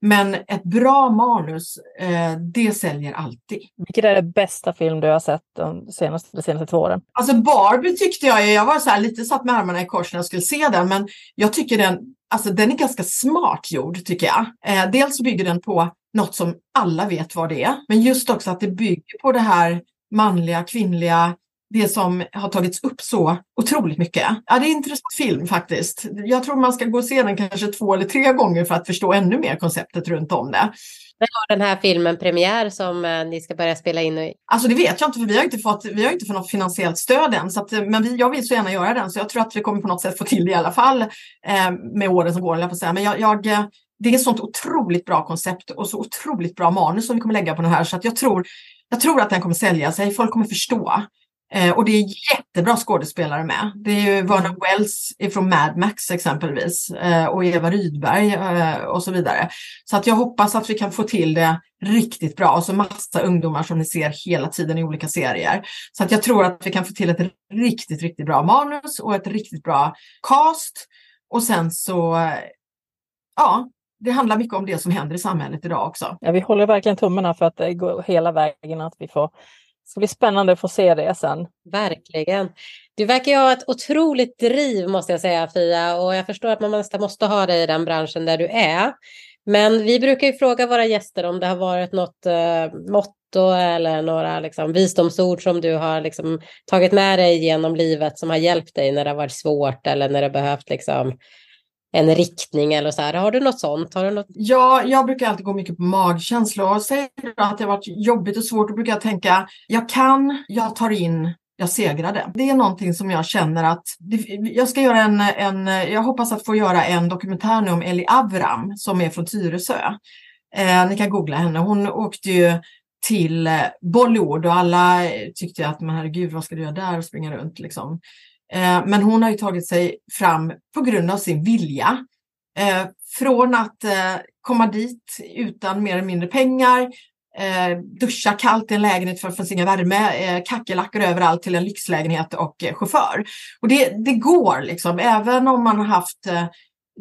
Men ett bra manus, eh, det säljer alltid. Vilken är det bästa film du har sett de senaste, de senaste två åren? Alltså Barbie tyckte jag, jag var så här lite satt med armarna i kors när jag skulle se den, men jag tycker den, alltså den är ganska smart gjord tycker jag. Eh, dels bygger den på något som alla vet vad det är, men just också att det bygger på det här manliga, kvinnliga, det som har tagits upp så otroligt mycket. Ja, det är en intressant film faktiskt. Jag tror man ska gå och se den kanske två eller tre gånger för att förstå ännu mer konceptet runt om det. När har den här filmen premiär som eh, ni ska börja spela in i? Alltså det vet jag inte för vi har inte fått, vi har inte fått något finansiellt stöd än. Så att, men vi, jag vill så gärna göra den så jag tror att vi kommer på något sätt få till det i alla fall eh, med åren som går. Jag på säga. Men jag, jag, eh, det är ett sånt otroligt bra koncept och så otroligt bra manus som vi kommer lägga på den här så att jag tror, jag tror att den kommer sälja sig. Folk kommer förstå. Eh, och det är jättebra skådespelare med. Det är ju Vernon mm. Wells från Mad Max exempelvis eh, och Eva Rydberg eh, och så vidare. Så att jag hoppas att vi kan få till det riktigt bra och så massa ungdomar som ni ser hela tiden i olika serier. Så att jag tror att vi kan få till ett riktigt, riktigt bra manus och ett riktigt bra cast. Och sen så, ja, det handlar mycket om det som händer i samhället idag också. Ja, vi håller verkligen tummarna för att det går hela vägen, att vi får ska bli spännande att få se det sen. Verkligen. Du verkar ju ha ett otroligt driv måste jag säga Fia och jag förstår att man nästan måste ha dig i den branschen där du är. Men vi brukar ju fråga våra gäster om det har varit något eh, motto eller några liksom, visdomsord som du har liksom, tagit med dig genom livet som har hjälpt dig när det har varit svårt eller när det behövt liksom, en riktning eller så här. Har du något sånt? Har du något? Ja, jag brukar alltid gå mycket på magkänsla och säger du att det har varit jobbigt och svårt, då brukar jag tänka, jag kan, jag tar in, jag segrade. Det är någonting som jag känner att jag ska göra en, en, jag hoppas att få göra en dokumentär nu om Ellie Avram som är från Tyresö. Eh, ni kan googla henne. Hon åkte ju till Bollywood och alla tyckte att men herregud vad ska du göra där och springa runt liksom. Eh, men hon har ju tagit sig fram på grund av sin vilja. Eh, från att eh, komma dit utan mer eller mindre pengar, duscha kallt i en lägenhet för att få inga värme, kackerlackor överallt till en lyxlägenhet och chaufför. Och det, det går liksom, även om man har haft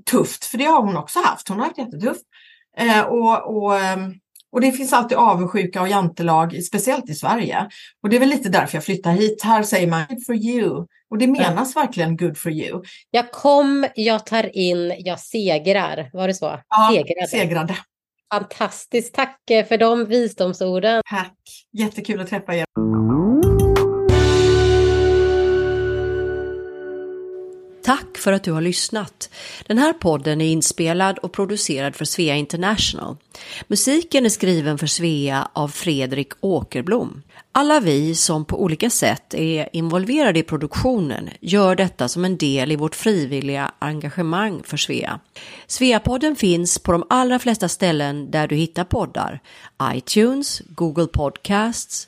tufft, för det har hon också haft. Hon har haft jättetufft. och, och ehm, och det finns alltid avundsjuka och jantelag, speciellt i Sverige. Och det är väl lite därför jag flyttar hit. Här säger man good for you. Och det menas verkligen good for you. Jag kom, jag tar in, jag segrar. Var det så? Ja, segrade. segrade. Fantastiskt. Tack eh, för de visdomsorden. Tack. Jättekul att träffa er. För att du har lyssnat. Den här podden är inspelad och producerad för Svea International. Musiken är skriven för Svea av Fredrik Åkerblom. Alla vi som på olika sätt är involverade i produktionen gör detta som en del i vårt frivilliga engagemang för Svea. Sveapodden finns på de allra flesta ställen där du hittar poddar. iTunes, Google Podcasts,